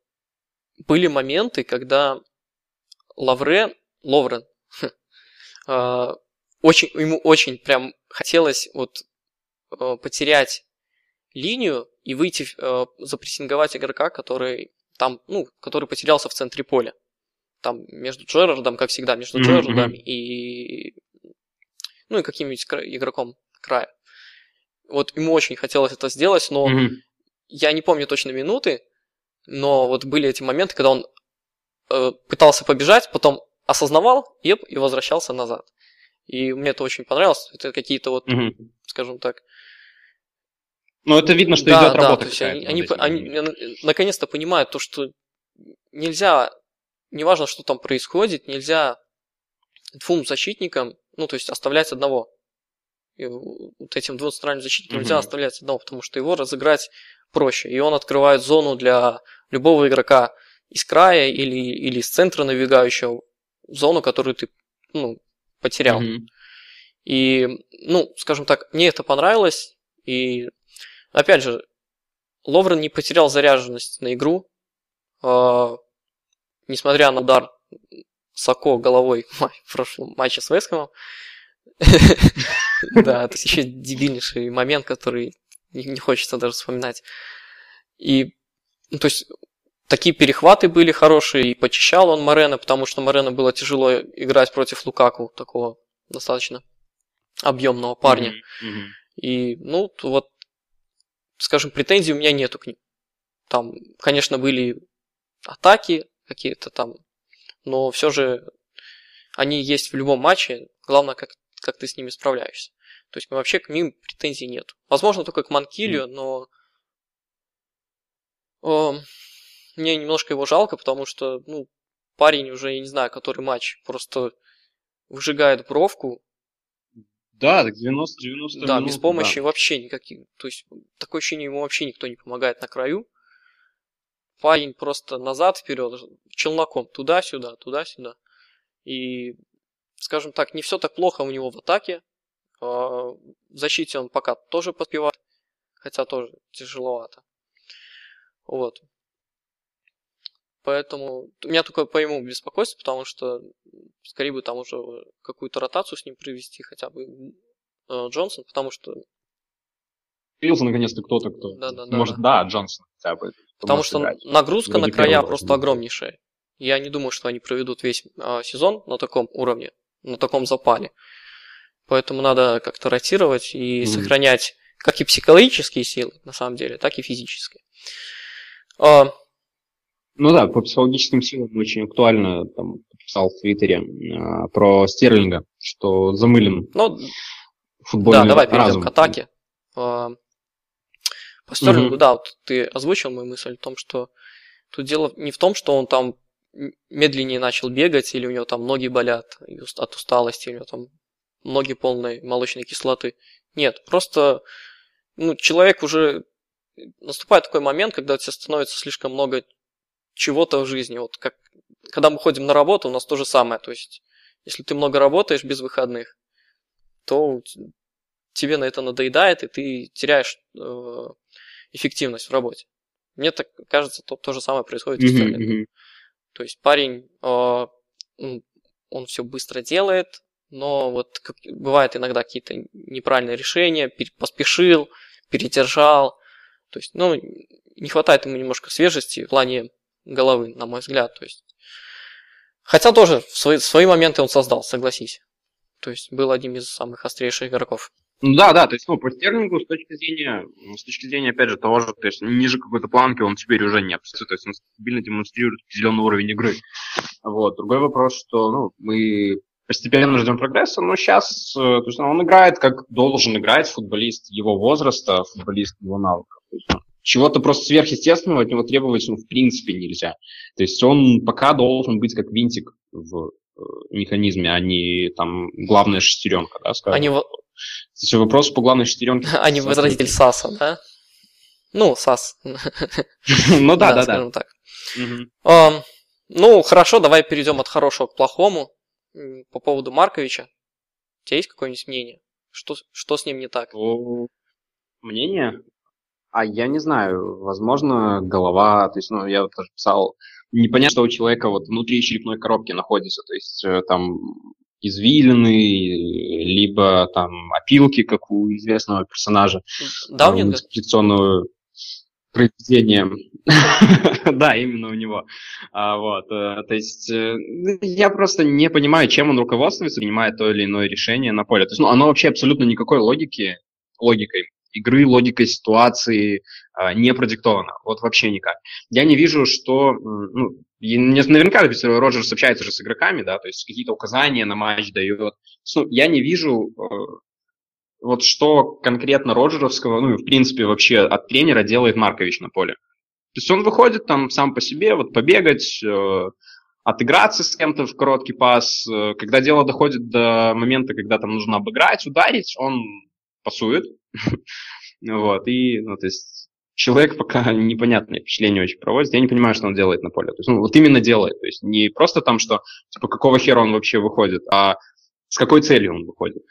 были моменты, когда Лаврен, Ловрен, а, очень, ему очень прям хотелось вот а, потерять линию и выйти, а, запрессинговать игрока, который там, ну, который потерялся в центре поля. Там между Джерардом, как всегда, между Мгм, Джерардом и ну и каким-нибудь игроком края. вот ему очень хотелось это сделать, но Мгм. я не помню точно минуты, но вот были эти моменты, когда он э, пытался побежать, потом осознавал еп, и возвращался назад. И мне это очень понравилось. Это какие-то вот, Мгм. скажем так, Ну, это видно, что да, идет да, работа то есть они, они, они, наконец-то понимают то, что нельзя, неважно, что там происходит, нельзя двум защитникам, ну, то есть оставлять одного. И вот этим центральным защитникам нельзя Мгм. оставлять одного, потому что его разыграть проще. И он открывает зону для любого игрока из края или, или из центра набегающего, зону, которую ты ну, потерял. Мгм. И, ну, скажем так, мне это понравилось. И, опять же, Ловрен не потерял заряженность на игру. А, несмотря на удар Сако головой (laughs) в прошлом матче с Вестхэмом. (laughs) Да, это еще дебильнейший момент, который не не хочется даже вспоминать. И, ну, то есть, такие перехваты были хорошие, и почищал он Морена, потому что Морена было тяжело играть против Лукаку, такого достаточно объемного парня. Мгм. Мгм. И, ну, вот, скажем, претензий у меня нету к ним. Там, конечно, были атаки какие-то там, но все же они есть в любом матче. Главное, как, как ты с ними справляешься. То есть вообще к ним претензий нет. Возможно, только к Манкилию, но эм, мне немножко его жалко, потому что, ну, парень уже, я не знаю, который матч, просто выжигает бровку, Да, так 90 90 Да, минут, без помощи вообще никаких. То есть такое ощущение, ему вообще никто не помогает на краю. Парень просто назад, вперед, челноком, туда-сюда, туда-сюда. И, скажем так, не все так плохо у него в атаке. А, В защите он пока тоже поспевает, хотя тоже тяжеловато. Вот. Поэтому у меня только по ему беспокойство, потому что скорее бы там уже какую-то ротацию с ним провести, хотя бы э, Джонсон, потому что Появился наконец-то кто-то, кто Да-да-да, может, да, Джонсон хотя бы. Потому что играть. нагрузка Вроде на края просто огромнейшая. Я не думаю, что они проведут весь а, сезон на таком уровне, на таком запале. Поэтому надо как-то ротировать и Мгм. сохранять как и психологические силы, на самом деле, так и физические. А, Ну да, по психологическим силам очень актуально, там, писал в Твиттере а, про Стерлинга, что замылен ну, футбольный да, давай перейдем разум. к атаке. А, По Стерлингу, Мгм. да, вот ты озвучил мою мысль о том, что тут дело не в том, что он там медленнее начал бегать, или у него там ноги болят от усталости, или у него там ноги полной молочной кислоты. Нет, просто ну, человек уже наступает такой момент, когда у тебя становится слишком много чего-то в жизни. Вот как когда мы ходим на работу, у нас то же самое. То есть, если ты много работаешь без выходных, то тебе на это надоедает, и ты теряешь э, эффективность в работе. Мне так кажется, то, то же самое происходит и с Стерлингом. мгм. То есть парень, э, он все быстро делает, но вот как, бывают иногда какие-то неправильные решения, пер- поспешил, передержал. То есть, ну, не хватает ему немножко свежести в плане головы, на мой взгляд. То есть, хотя тоже в свои, свои моменты он создал, согласись. То есть был одним из самых острейших игроков. Ну да, да, то есть, ну, по Стерлингу с точки зрения, ну, с точки зрения, опять же, того же, то есть, ниже какой-то планки он теперь уже не опустится, то есть, он стабильно демонстрирует зеленый уровень игры. Вот. Другой вопрос, что, ну, мы постепенно ждем прогресса, но сейчас, то есть, он играет, как должен играть футболист его возраста, футболист его навыков. То есть, чего-то просто сверхъестественного от него требовать, ну, в принципе, нельзя. То есть, он пока должен быть как винтик в э, механизме, а не там главная шестеренка, да, скажем. Они, во- Кстати, вопрос по главной шестеренке. (laughs) они Саса. возродитель САСа, да? Ну, САС. (laughs) Ну (laughs) да, да, да. так. Ну, хорошо, давай перейдем от хорошего к плохому. По поводу Марковича. У тебя есть какое-нибудь мнение? Что, что с ним не так? Мнение? А я не знаю, возможно, голова, то есть, ну, я вот тоже писал, непонятно, что у человека вот внутри черепной коробки находится, то есть э, там извилины, либо там опилки, как у известного персонажа. Даунинга? Экспедиционного произведения. (laughs) Да, именно у него. А, Вот, э, то есть э, я просто не понимаю, чем он руководствуется, принимая то или иное решение на поле. То есть, ну, оно вообще абсолютно никакой логики, логикой игры, логикой ситуации э, не продиктована. Вот вообще никак. Я не вижу, что... Ну, наверняка Роджерс общается же с игроками, да, то есть какие-то указания на матч дает. Ну, я не вижу э, вот что конкретно Роджеровского, ну и в принципе вообще от тренера делает Маркович на поле. То есть он выходит там сам по себе, вот побегать, э, отыграться с кем-то в короткий пас. Э, когда дело доходит до момента, когда там нужно обыграть, ударить, он пасует. Вот, и, ну, то есть человек пока (laughs) непонятное впечатление очень проводит. Я не понимаю, что он делает на поле. То есть, ну, вот именно делает. То есть не просто там, что, типа, какого хера он вообще выходит, а с какой целью он выходит.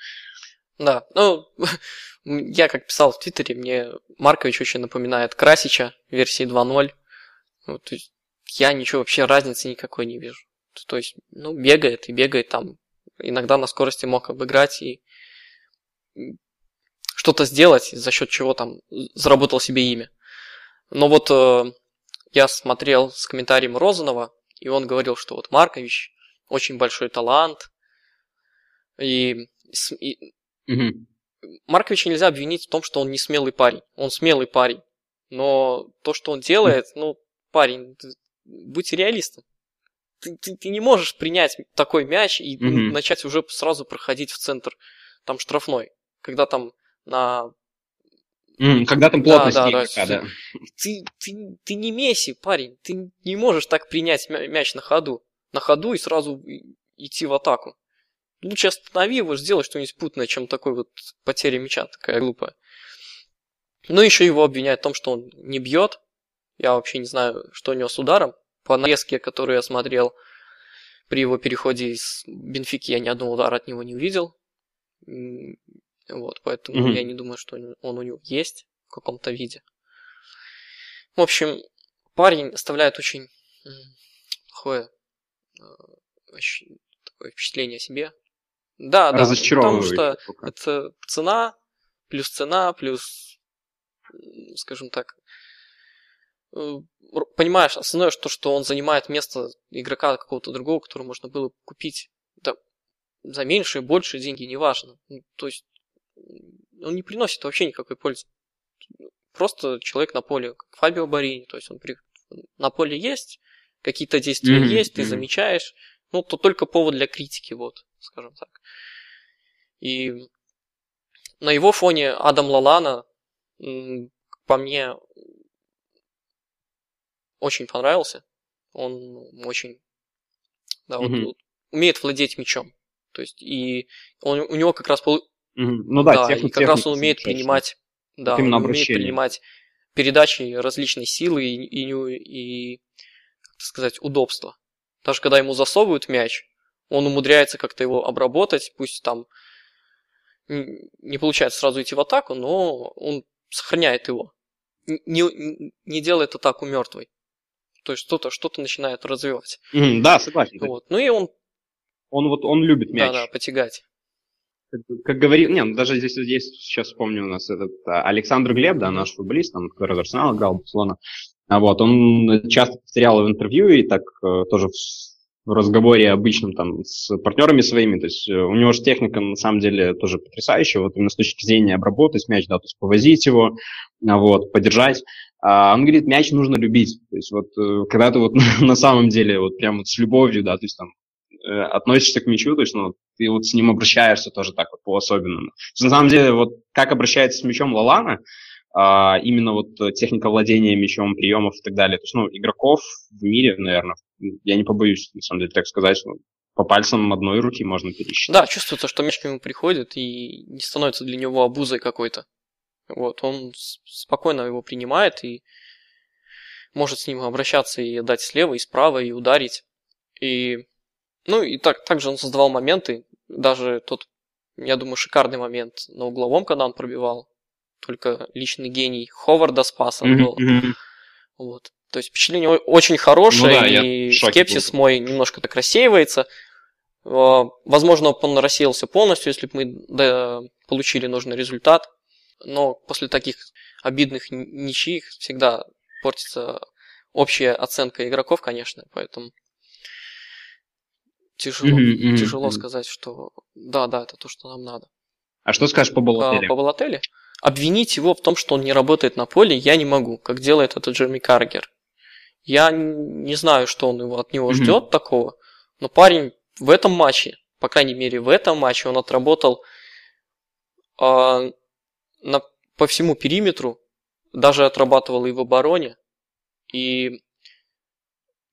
Да, ну, (laughs) я как писал в Твиттере, мне Маркович очень напоминает Красича версии 2.0. Вот, то есть я ничего вообще разницы никакой не вижу. То есть, ну, бегает и бегает там. Иногда на скорости мог обыграть и что-то сделать, за счет чего там заработал себе имя. Но вот э, я смотрел с комментарием Розанова, и он говорил, что вот Маркович очень большой талант, и, и Угу. Марковича нельзя обвинить в том, что он не смелый парень. Он смелый парень. Но то, что он делает, ну, парень, будь реалистом. Ты, ты, ты не можешь принять такой мяч и угу. начать уже сразу проходить в центр там штрафной. Когда там на когда там плотность да, да, игрока, да. Ты, ты, ты не Месси, парень. Ты не можешь так принять мяч на ходу. На ходу и сразу идти в атаку. Лучше останови его, сделай что-нибудь путное, чем такой вот потеря мяча, такая глупая. Ну, еще его обвиняют в том, что он не бьет. Я вообще не знаю, что у него с ударом. По нарезке, которую я смотрел при его переходе из Бенфики, я ни одного удара от него не увидел. Вот, поэтому mm-hmm. я не думаю, что он у него есть в каком-то виде. В общем, парень оставляет очень плохое э, такое впечатление о себе. Да, да, потому что пока. это цена, плюс цена, плюс, скажем так, э, понимаешь, основное то, что он занимает место игрока какого-то другого, которого можно было купить да, за меньшие, большие деньги, неважно. Ну, то есть он не приносит вообще никакой пользы. Просто человек на поле, как Фабио Барини, то есть он при... на поле есть, какие-то действия mm-hmm. есть, ты mm-hmm. замечаешь, ну, то только повод для критики, вот, скажем так. И на его фоне Адам Лалана, по мне, очень понравился. Он очень, да, mm-hmm. вот, умеет владеть мячом. То есть, и он, у него как раз. Ну, да, да техник, и как раз он умеет принимать, да, он умеет принимать передачи различной силы и, и, и, как сказать, удобства. Даже когда ему засовывают мяч, он умудряется как-то его обработать, пусть там не получается сразу идти в атаку, но он сохраняет его. Не, не делает атаку мертвой. То есть что-то что начинает развивать. Mm, да, согласен. Вот. Ну и он... Он вот он любит мяч. Да, да, потягать. Как, говорил, не, ну даже здесь, здесь сейчас вспомню у нас этот а, Александр Глеб, да, наш футболист, там, который из Арсенала играл, Барселона. А вот, он часто повторял в интервью и так э, тоже в, в разговоре обычном там с партнерами своими, то есть э, у него же техника на самом деле тоже потрясающая, вот именно с точки зрения обработать мяч, да, то есть повозить его, а вот, подержать. А он говорит, мяч нужно любить, то есть вот э, когда ты вот (laughs) на самом деле вот прям вот с любовью, да, то есть там относишься к мячу, то есть, ну, ты вот с ним обращаешься тоже так вот по-особенному. На самом деле, вот как обращается с мячом Лалана, а, именно вот техника владения мячом, приемов и так далее. То есть, ну, игроков в мире, наверное, я не побоюсь, на самом деле, так сказать, ну, по пальцам одной руки можно пересчитать. Да, чувствуется, что мяч к нему приходит и не становится для него обузой какой-то. Вот, он спокойно его принимает и может с ним обращаться и дать слева, и справа, и ударить. И, ну, и так, также он создавал моменты, даже тот, я думаю, шикарный момент на угловом, когда он пробивал, только личный гений Ховарда спас mm-hmm. был. Вот. То есть впечатление очень хорошее, ну, да, и скепсис был. мой немножко так рассеивается. А, возможно, он рассеялся полностью, если бы мы да, получили нужный результат. Но после таких обидных ничьих всегда портится общая оценка игроков, конечно, поэтому тяжело, mm-hmm, тяжело mm-hmm. сказать, что да, да, это то, что нам надо. А что скажешь по? А, по Балотеле? обвинить его в том, что он не работает на поле, я не могу, как делает это Джерми Каргер. Я не знаю, что он его, от него mm-hmm. ждет такого, но парень в этом матче, по крайней мере в этом матче, он отработал э, на, по всему периметру, даже отрабатывал и в обороне, и...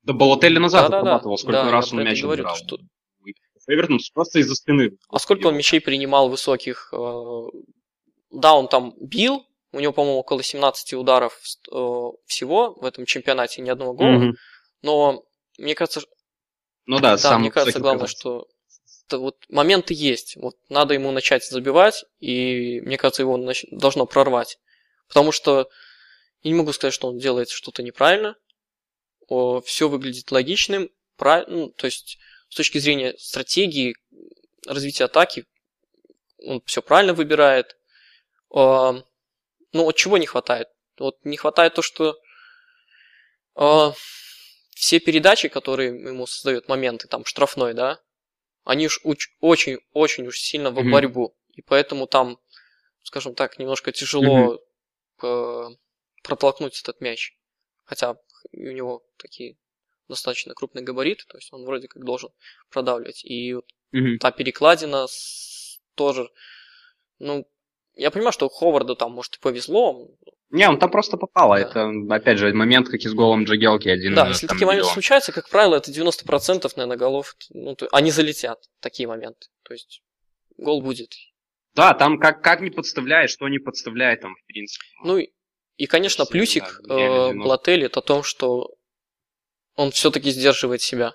Да Балотелли назад да, отрабатывал, да, сколько да, раз он мяч говорю, отбирал. Что... Эвертон просто из-за спины. А сколько он мячей принимал высоких? Э, да, он там бил, у него, по-моему, около 17 ударов э, всего в этом чемпионате, ни одного гола. Mm-hmm. Но мне кажется, ну да, да мне кажется, главное, что это вот моменты есть. Вот надо ему начать забивать, и мне кажется, его нач... должно прорвать. Потому что я не могу сказать, что он делает что-то неправильно. Все выглядит логичным, прав... ну, то есть с точки зрения стратегии развития атаки он все правильно выбирает. О, ну, вот чего не хватает? Вот не хватает то, что э, все передачи, которые ему создают моменты, там, штрафной, да, они уж очень-очень уж сильно в борьбу. Mm-hmm. И поэтому там, скажем так, немножко тяжело mm-hmm. протолкнуть этот мяч. Хотя у него такие достаточно крупные габариты, то есть он вроде как должен продавливать. И вот mm-hmm. та перекладина с, тоже, ну, я понимаю, что Ховарду там, может, и повезло. Не, он там просто попал. Да. Это, опять же, момент, как и с голом Джагелки один. Да, если такие моменты случаются, как правило, это 90% наверное, голов, ну, то, они залетят, такие моменты. То есть гол будет. Да, там как, как не подставляет, что не подставляет там, в принципе. Ну, и, конечно, есть, плюсик да, э, Блателли это о том, что он все-таки сдерживает себя.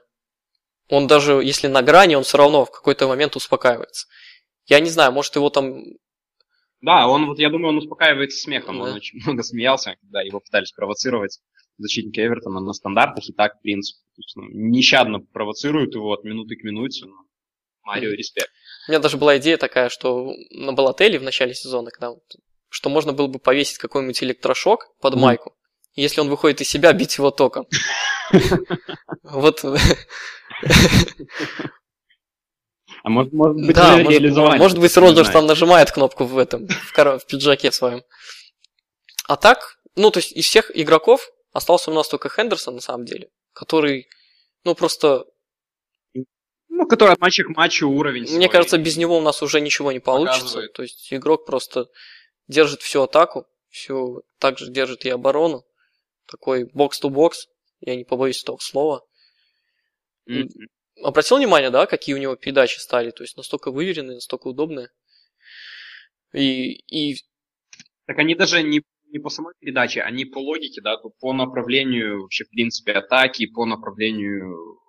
Он даже, если на грани, он все равно в какой-то момент успокаивается. Я не знаю, может его там да, он вот, я думаю, он успокаивается смехом. Да. Он очень (laughs) много смеялся, когда его пытались провоцировать защитники Эвертона на стандартах, и так, в принципе, ну, нещадно провоцируют его от минуты к минуте. Ну, Марио, респект. У меня даже была идея такая, что на Балателе в начале сезона, когда что можно было бы повесить какой-нибудь электрошок под майку, и если он выходит из себя, бить его током. (laughs) Вот а может, может быть, да, может, может быть, Роджерс там нажимает кнопку в этом, в, кор... в пиджаке своем. А так, ну, то есть из всех игроков остался у нас только Хендерсон, на самом деле, который, ну, просто... Ну, который от матча к матчу уровень Мне свой. кажется, без него у нас уже ничего не получится. Показывает. То есть игрок просто держит всю атаку, всю, также держит и оборону. Такой бокс-то-бокс, я не побоюсь этого слова. Mm-hmm обратил внимание, да, какие у него передачи стали, то есть настолько выверенные, настолько удобные. И, и... Так они даже не, не по самой передаче, они по логике, да, по направлению вообще, в принципе, атаки, по направлению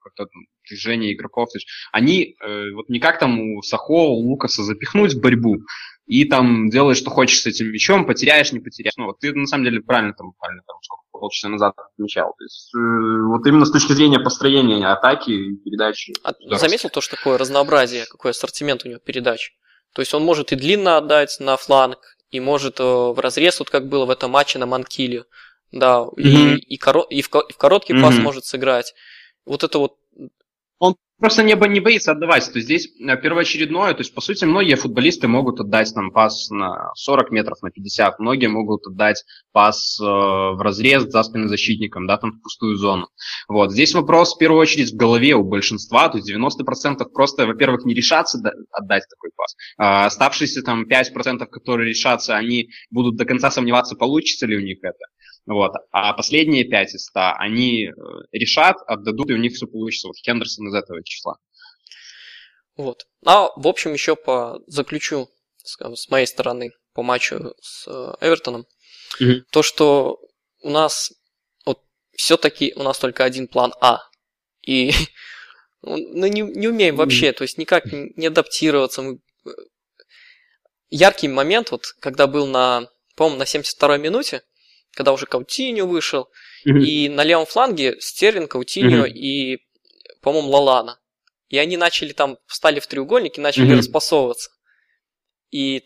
как-то движения игроков. То есть они э, вот не как там у Сахо, у Лукаса запихнуть в борьбу, и там делаешь, что хочешь с этим мячом, потеряешь, не потеряешь. Ну, вот ты на самом деле правильно там, правильно там, сколько полчаса назад отмечал. То есть, э, вот именно с точки зрения построения атаки и передачи. А заметил то, что такое разнообразие, какой ассортимент у него передач? То есть он может и длинно отдать на фланг, и может э, в разрез, вот как было в этом матче на Манкиле. Да, mm-hmm. и, и, коро- и, в, и в короткий mm-hmm. пас может сыграть. Вот это вот просто не, не боится отдавать. То есть здесь э, первоочередное, то есть, по сути, многие футболисты могут отдать там пас на 40 метров, на 50, многие могут отдать пас э, в разрез за спины защитникам, да, там в пустую зону. Вот. Здесь вопрос в первую очередь в голове у большинства, то есть 90% просто, во-первых, не решатся отдать такой пас. А оставшиеся там 5%, которые решатся, они будут до конца сомневаться, получится ли у них это. Вот. А последние 5 из 100 они э, решат, отдадут, и у них все получится. Вот Хендерсон из этого числа. Вот. А, в общем, еще по заключу, скажем, с моей стороны по матчу с э, Эвертоном, mm-hmm. то, что у нас вот все-таки у нас только один план А. И (laughs) ну, не, не умеем вообще, то есть никак не адаптироваться. Мы... Э, яркий момент, вот когда был на, по-моему, на 72-й минуте, когда уже Каутиньо вышел, mm-hmm. и на левом фланге Стерлинг, Каутиньо mm-hmm. и, по-моему, Лалана. И они начали там, встали в треугольник и начали mm-hmm. распасовываться. И...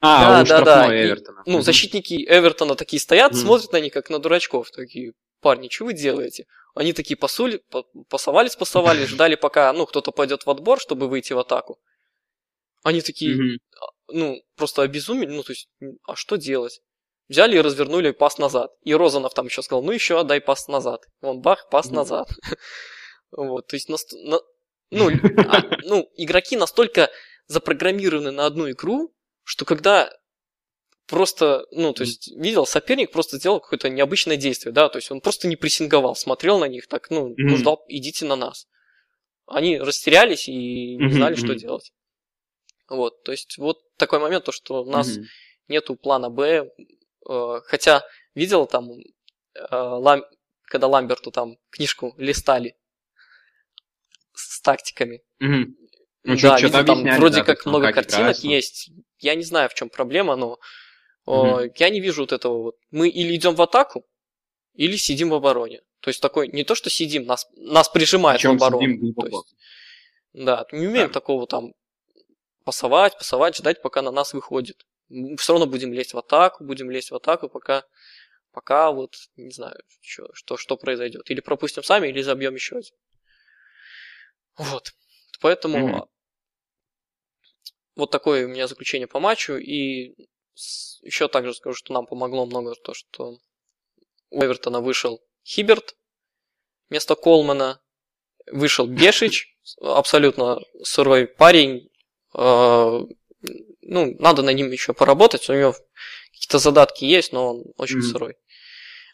А, да, да, да. Эвертона. И, ну, mm-hmm. защитники Эвертона такие стоят, mm-hmm. смотрят на них, как на дурачков. Такие, парни, что вы делаете? Они такие пасули, пасовались, пасовались, (laughs) ждали, пока ну, кто-то пойдет в отбор, чтобы выйти в атаку. Они такие, mm-hmm. ну, просто обезумели, ну, то есть, а что делать? Взяли и развернули пас назад. И Розанов там еще сказал, ну еще отдай пас назад. Вон, бах, пас назад. (laughs) Вот, то есть, ну, а, ну, игроки настолько запрограммированы на одну игру, что когда просто, ну, то есть, видел, соперник просто сделал какое-то необычное действие, да, то есть он просто не прессинговал, смотрел на них так, ну, mm-hmm. ждал, идите на нас. Они растерялись и не знали, mm-hmm. что делать. Вот, то есть, вот такой момент, то, что у нас mm-hmm. нету плана Б, хотя видел там, э, когда Ламберту там книжку листали с тактиками. Угу. Ну, да, видел, там вроде да, как много картинок играется. есть. Я не знаю, в чем проблема, но угу. я не вижу вот этого вот. Мы или идем в атаку, или сидим в обороне. То есть такой, не то, что сидим, нас, нас прижимает в оборону. То есть, да, не умеем да. такого там пасовать, пасовать, ждать, пока на нас выходит все равно будем лезть в атаку, будем лезть в атаку, пока, пока вот, не знаю, что, что, что произойдет. Или пропустим сами, или забьем еще один. Вот. Поэтому mm-hmm. вот такое у меня заключение по матчу. И еще также скажу, что нам помогло много то, что у Эвертона вышел Хиберт вместо Колмана, вышел Бешич, абсолютно сырой парень, а, ну, надо над ним еще поработать, у него какие-то задатки есть, но он очень mm-hmm. сырой.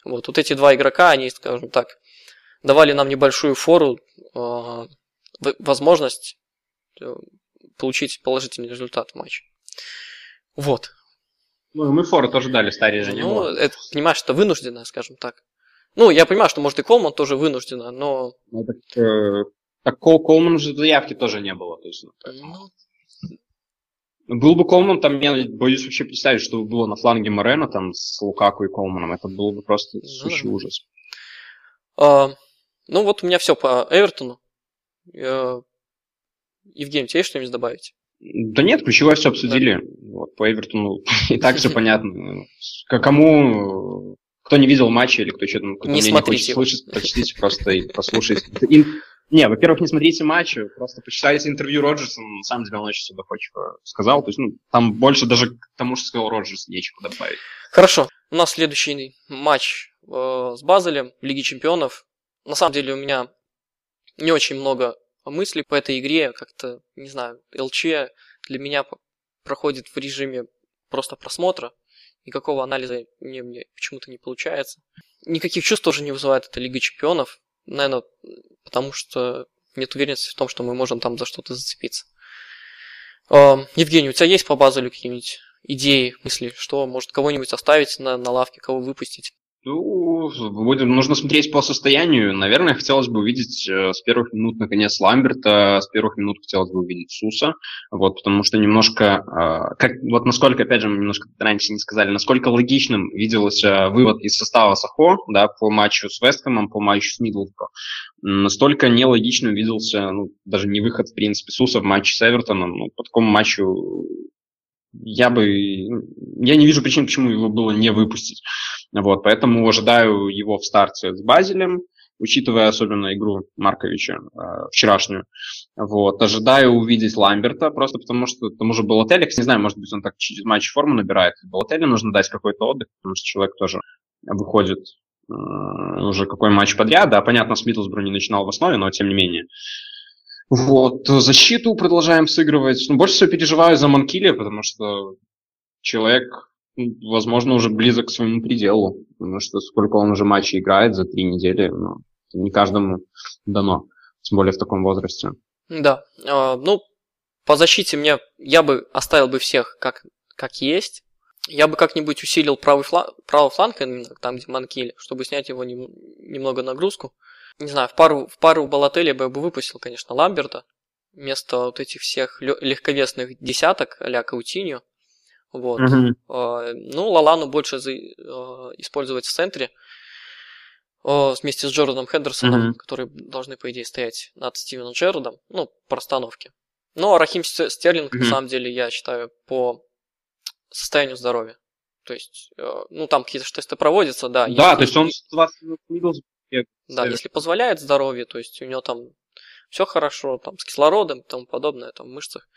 Вот, вот эти два игрока, они, скажем так, давали нам небольшую фору, э, возможность получить положительный результат в матче. Вот. Ну, мы фору тоже дали, старее же не Ну, было. это, понимаешь, это вынужденно, скажем так. Ну, я понимаю, что, может, и Колман тоже вынужденно, но... Ну, так, э, так Колман же заявки тоже не было. То есть, ну, был бы Колман, там я боюсь вообще представить, что было на фланге Морена там с Лукаку и Колманом. Это было бы просто ну сущий ужас. А, ну вот у меня все по Эвертону. Я... Евгений, тебе что-нибудь добавить? Да нет, ключевое все обсудили. Да. Вот, по Эвертону (laughs) и так все (laughs) понятно. Кому, кто не видел матча или кто что-то кто не, не хочет слышать, прочтите просто и послушайте. Не, во-первых, не смотрите матчи, просто почитайте интервью Роджерса, на самом деле он очень все доходчиво сказал. То есть, ну, там больше даже к тому, что сказал Роджерс, нечего добавить. Хорошо. У нас следующий матч э, с Базелем в Лиге Чемпионов. На самом деле у меня не очень много мыслей по этой игре. Как-то, не знаю, ЛЧ для меня проходит в режиме просто просмотра. Никакого анализа мне, мне почему-то не получается. Никаких чувств тоже не вызывает эта Лига Чемпионов. Наверное, потому что нет уверенности в том, что мы можем там за что-то зацепиться. Евгений, у тебя есть по Базелю какие-нибудь идеи, мысли, что может кого-нибудь оставить на, на лавке, кого выпустить? Ну, будем, нужно смотреть по состоянию. Наверное, хотелось бы увидеть э, с первых минут, наконец, Ламберта, с первых минут хотелось бы увидеть Суса, вот, потому что немножко, э, как, вот насколько, опять же, мы немножко раньше не сказали, насколько логичным виделся вывод из состава Сахо, да, по матчу с Вестхэмом, по матчу с Мидлфко, настолько нелогичным виделся, ну, даже не выход, в принципе, Суса в матче с Эвертоном, ну, по такому матчу я бы... Я не вижу причин, почему его было не выпустить. Вот, поэтому ожидаю его в старте с Базелем, учитывая особенно игру Марковича э, вчерашнюю. Вот, ожидаю увидеть Ламберта, просто потому что тому же Балотелли, не знаю, может быть, он так чуть-чуть матч форму набирает. Балотелли нужно дать какой-то отдых, потому что человек тоже выходит э, уже какой матч подряд. Да, понятно, с Миддлсбру не начинал в основе, но тем не менее. Вот, защиту продолжаем сыгрывать. Ну, больше всего переживаю за Манкили, потому что человек, возможно, уже близок к своему пределу. Потому что сколько он уже матчей играет за три недели, ну, не каждому дано. Тем более в таком возрасте. Да. А, ну, по защите мне я бы оставил бы всех как, как есть. Я бы как-нибудь усилил правый, фланг, правый фланг, там, где Манкили, чтобы снять его нем, немного нагрузку не знаю, в пару, в пару Балателя бы я бы выпустил, конечно, Ламберта вместо вот этих всех легковесных десяток а-ля Каутиньо. Вот. Uh-huh. Ну, Лалану больше а, использовать в центре а, вместе с Джорданом Хендерсоном, uh-huh. которые должны, по идее, стоять над Стивеном Джерардом, ну, по расстановке. Ну, а Рахим Стерлинг, uh-huh. на самом деле, я считаю, по состоянию здоровья. То есть, ну, там какие-то тесты проводятся, да. Да, то есть он 20 минут да, если позволяет здоровье, то есть у него там все хорошо, там с кислородом и тому подобное, там в мышцах,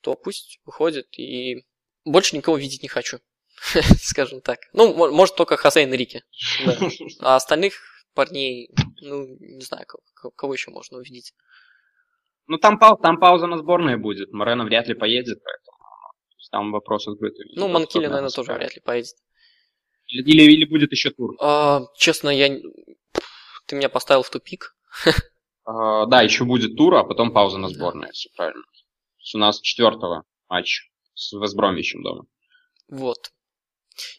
то пусть выходит и больше никого видеть не хочу. (laughs) Скажем так. Ну, может, только Хосейн и Рики. Да. А остальных парней, ну, не знаю, кого еще можно увидеть. Ну, там, пау там пауза на сборной будет. Морено вряд ли поедет, поэтому там вопрос открытый. Ну, Манкили, наверное, тоже вряд ли поедет. Или, или, или будет еще тур? А, честно, я... Ты меня поставил в тупик. А, да, еще будет тур, а потом пауза на сборной, все правильно. У нас четвертого матч с Весбромичем дома. Вот.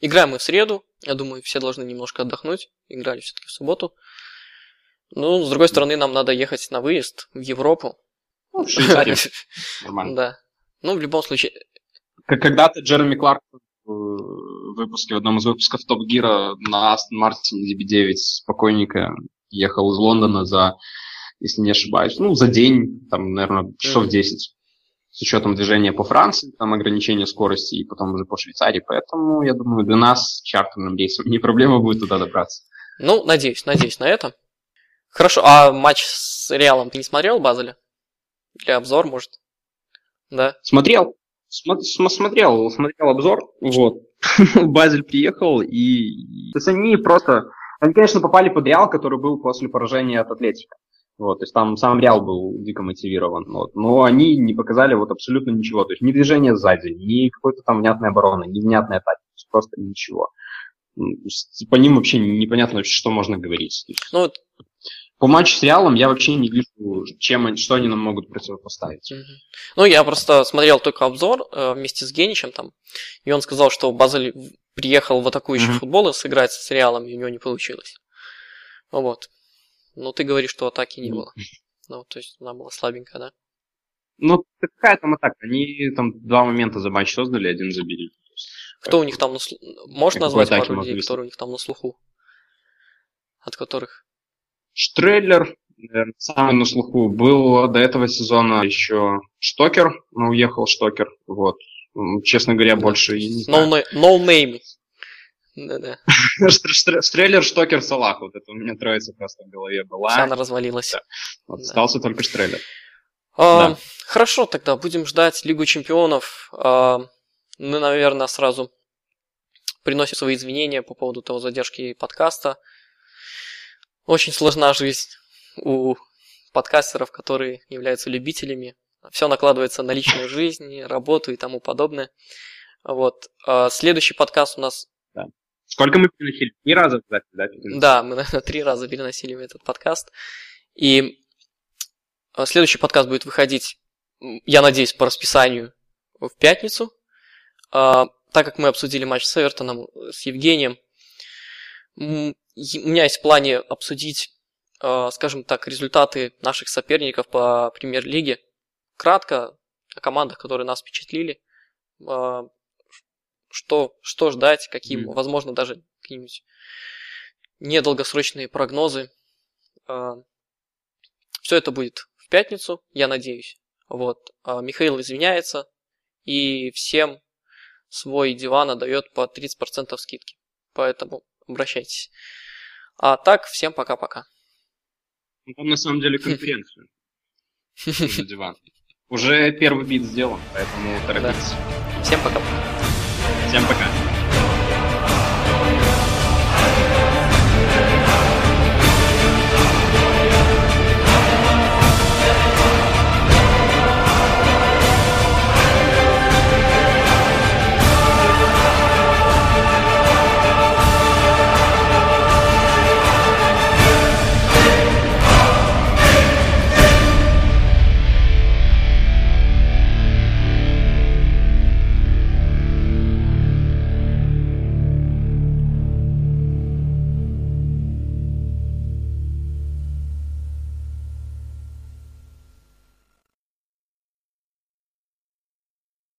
Играем мы в среду. Я думаю, все должны немножко отдохнуть. Играли все-таки в субботу. Ну, с другой стороны, нам надо ехать на выезд в Европу. Ну. (laughs) Нормально. Да. Ну, в любом случае... Когда-то Джереми Кларк в выпуске, в одном из выпусков Топ Гира на Астон Мартине DB9 спокойненько ехал из Лондона за, если не ошибаюсь, ну, за день, там, наверное, часов mm-hmm. 10 с учетом движения по Франции, там ограничение скорости, и потом уже по Швейцарии. Поэтому, я думаю, для нас чартерным рейсом (laughs) не проблема будет туда добраться. Ну, надеюсь, надеюсь на это. Хорошо, а матч с Реалом ты не смотрел, Базеля? Для обзор, может? Да? Смотрел. Смо- смотрел, смотрел обзор. Вот. (laughs) Базель приехал, и... То есть они просто... Они, конечно, попали под Реал, который был после поражения от Атлетика. Вот, то есть там сам Реал был дико мотивирован. Вот, но они не показали вот абсолютно ничего. То есть ни движения сзади, ни какой-то там внятной обороны, ни внятной атаки. Просто ничего. По ним вообще непонятно, что можно говорить. Ну, по матчу с Реалом я вообще не вижу, чем они, что они нам могут противопоставить. Ну, я просто смотрел только обзор э, вместе с Геничем там, и он сказал, что Базель приехал в атакующий mm-hmm. футбол сыграть с Реалом, и у него не получилось. Вот. Но ты говоришь, что атаки не было. Ну, то есть она была слабенькая, да? Ну, какая там атака? Они там два момента за матч создали, один забили. Кто у них там на слуху? Можешь назвать пару людей, которые у них там на слуху? От которых? Штрейлер, наверное, самый на слуху. Был до этого сезона еще Штокер, но уехал Штокер. Вот. Честно говоря, больше и не знаю. No name. Да-да. (laughs) Стреллер, Штокер, Салах. Вот это у меня троица просто в голове была. Она развалилась. Да. Вот, да. Остался только Стреллер. А, да. Хорошо, тогда будем ждать Лигу Чемпионов. А, мы, наверное, сразу приносим свои извинения по поводу того задержки подкаста. Очень сложна жизнь у подкастеров, которые являются любителями. Все накладывается на личную (laughs) жизнь, работу и тому подобное. Вот. А, следующий подкаст у нас Сколько мы переносили? Три раза, да? Да, мы, наверное, три раза переносили этот подкаст. И а, следующий подкаст будет выходить, я надеюсь, по расписанию в пятницу. А, так как мы обсудили матч с Эвертоном, с Евгением, у меня есть в плане обсудить, а, скажем так, результаты наших соперников по премьер-лиге. Кратко о командах, которые нас впечатлили что, что ждать, какие, mm. возможно, даже какие-нибудь недолгосрочные прогнозы. А, Все это будет в пятницу, я надеюсь. Вот. А Михаил извиняется и всем свой диван отдает по 30% скидки. Поэтому обращайтесь. А так, всем пока-пока. Ну, там на самом деле (laughs) конференция. диван. Уже первый бит сделан, поэтому торопитесь. Всем пока-пока. Всем пока.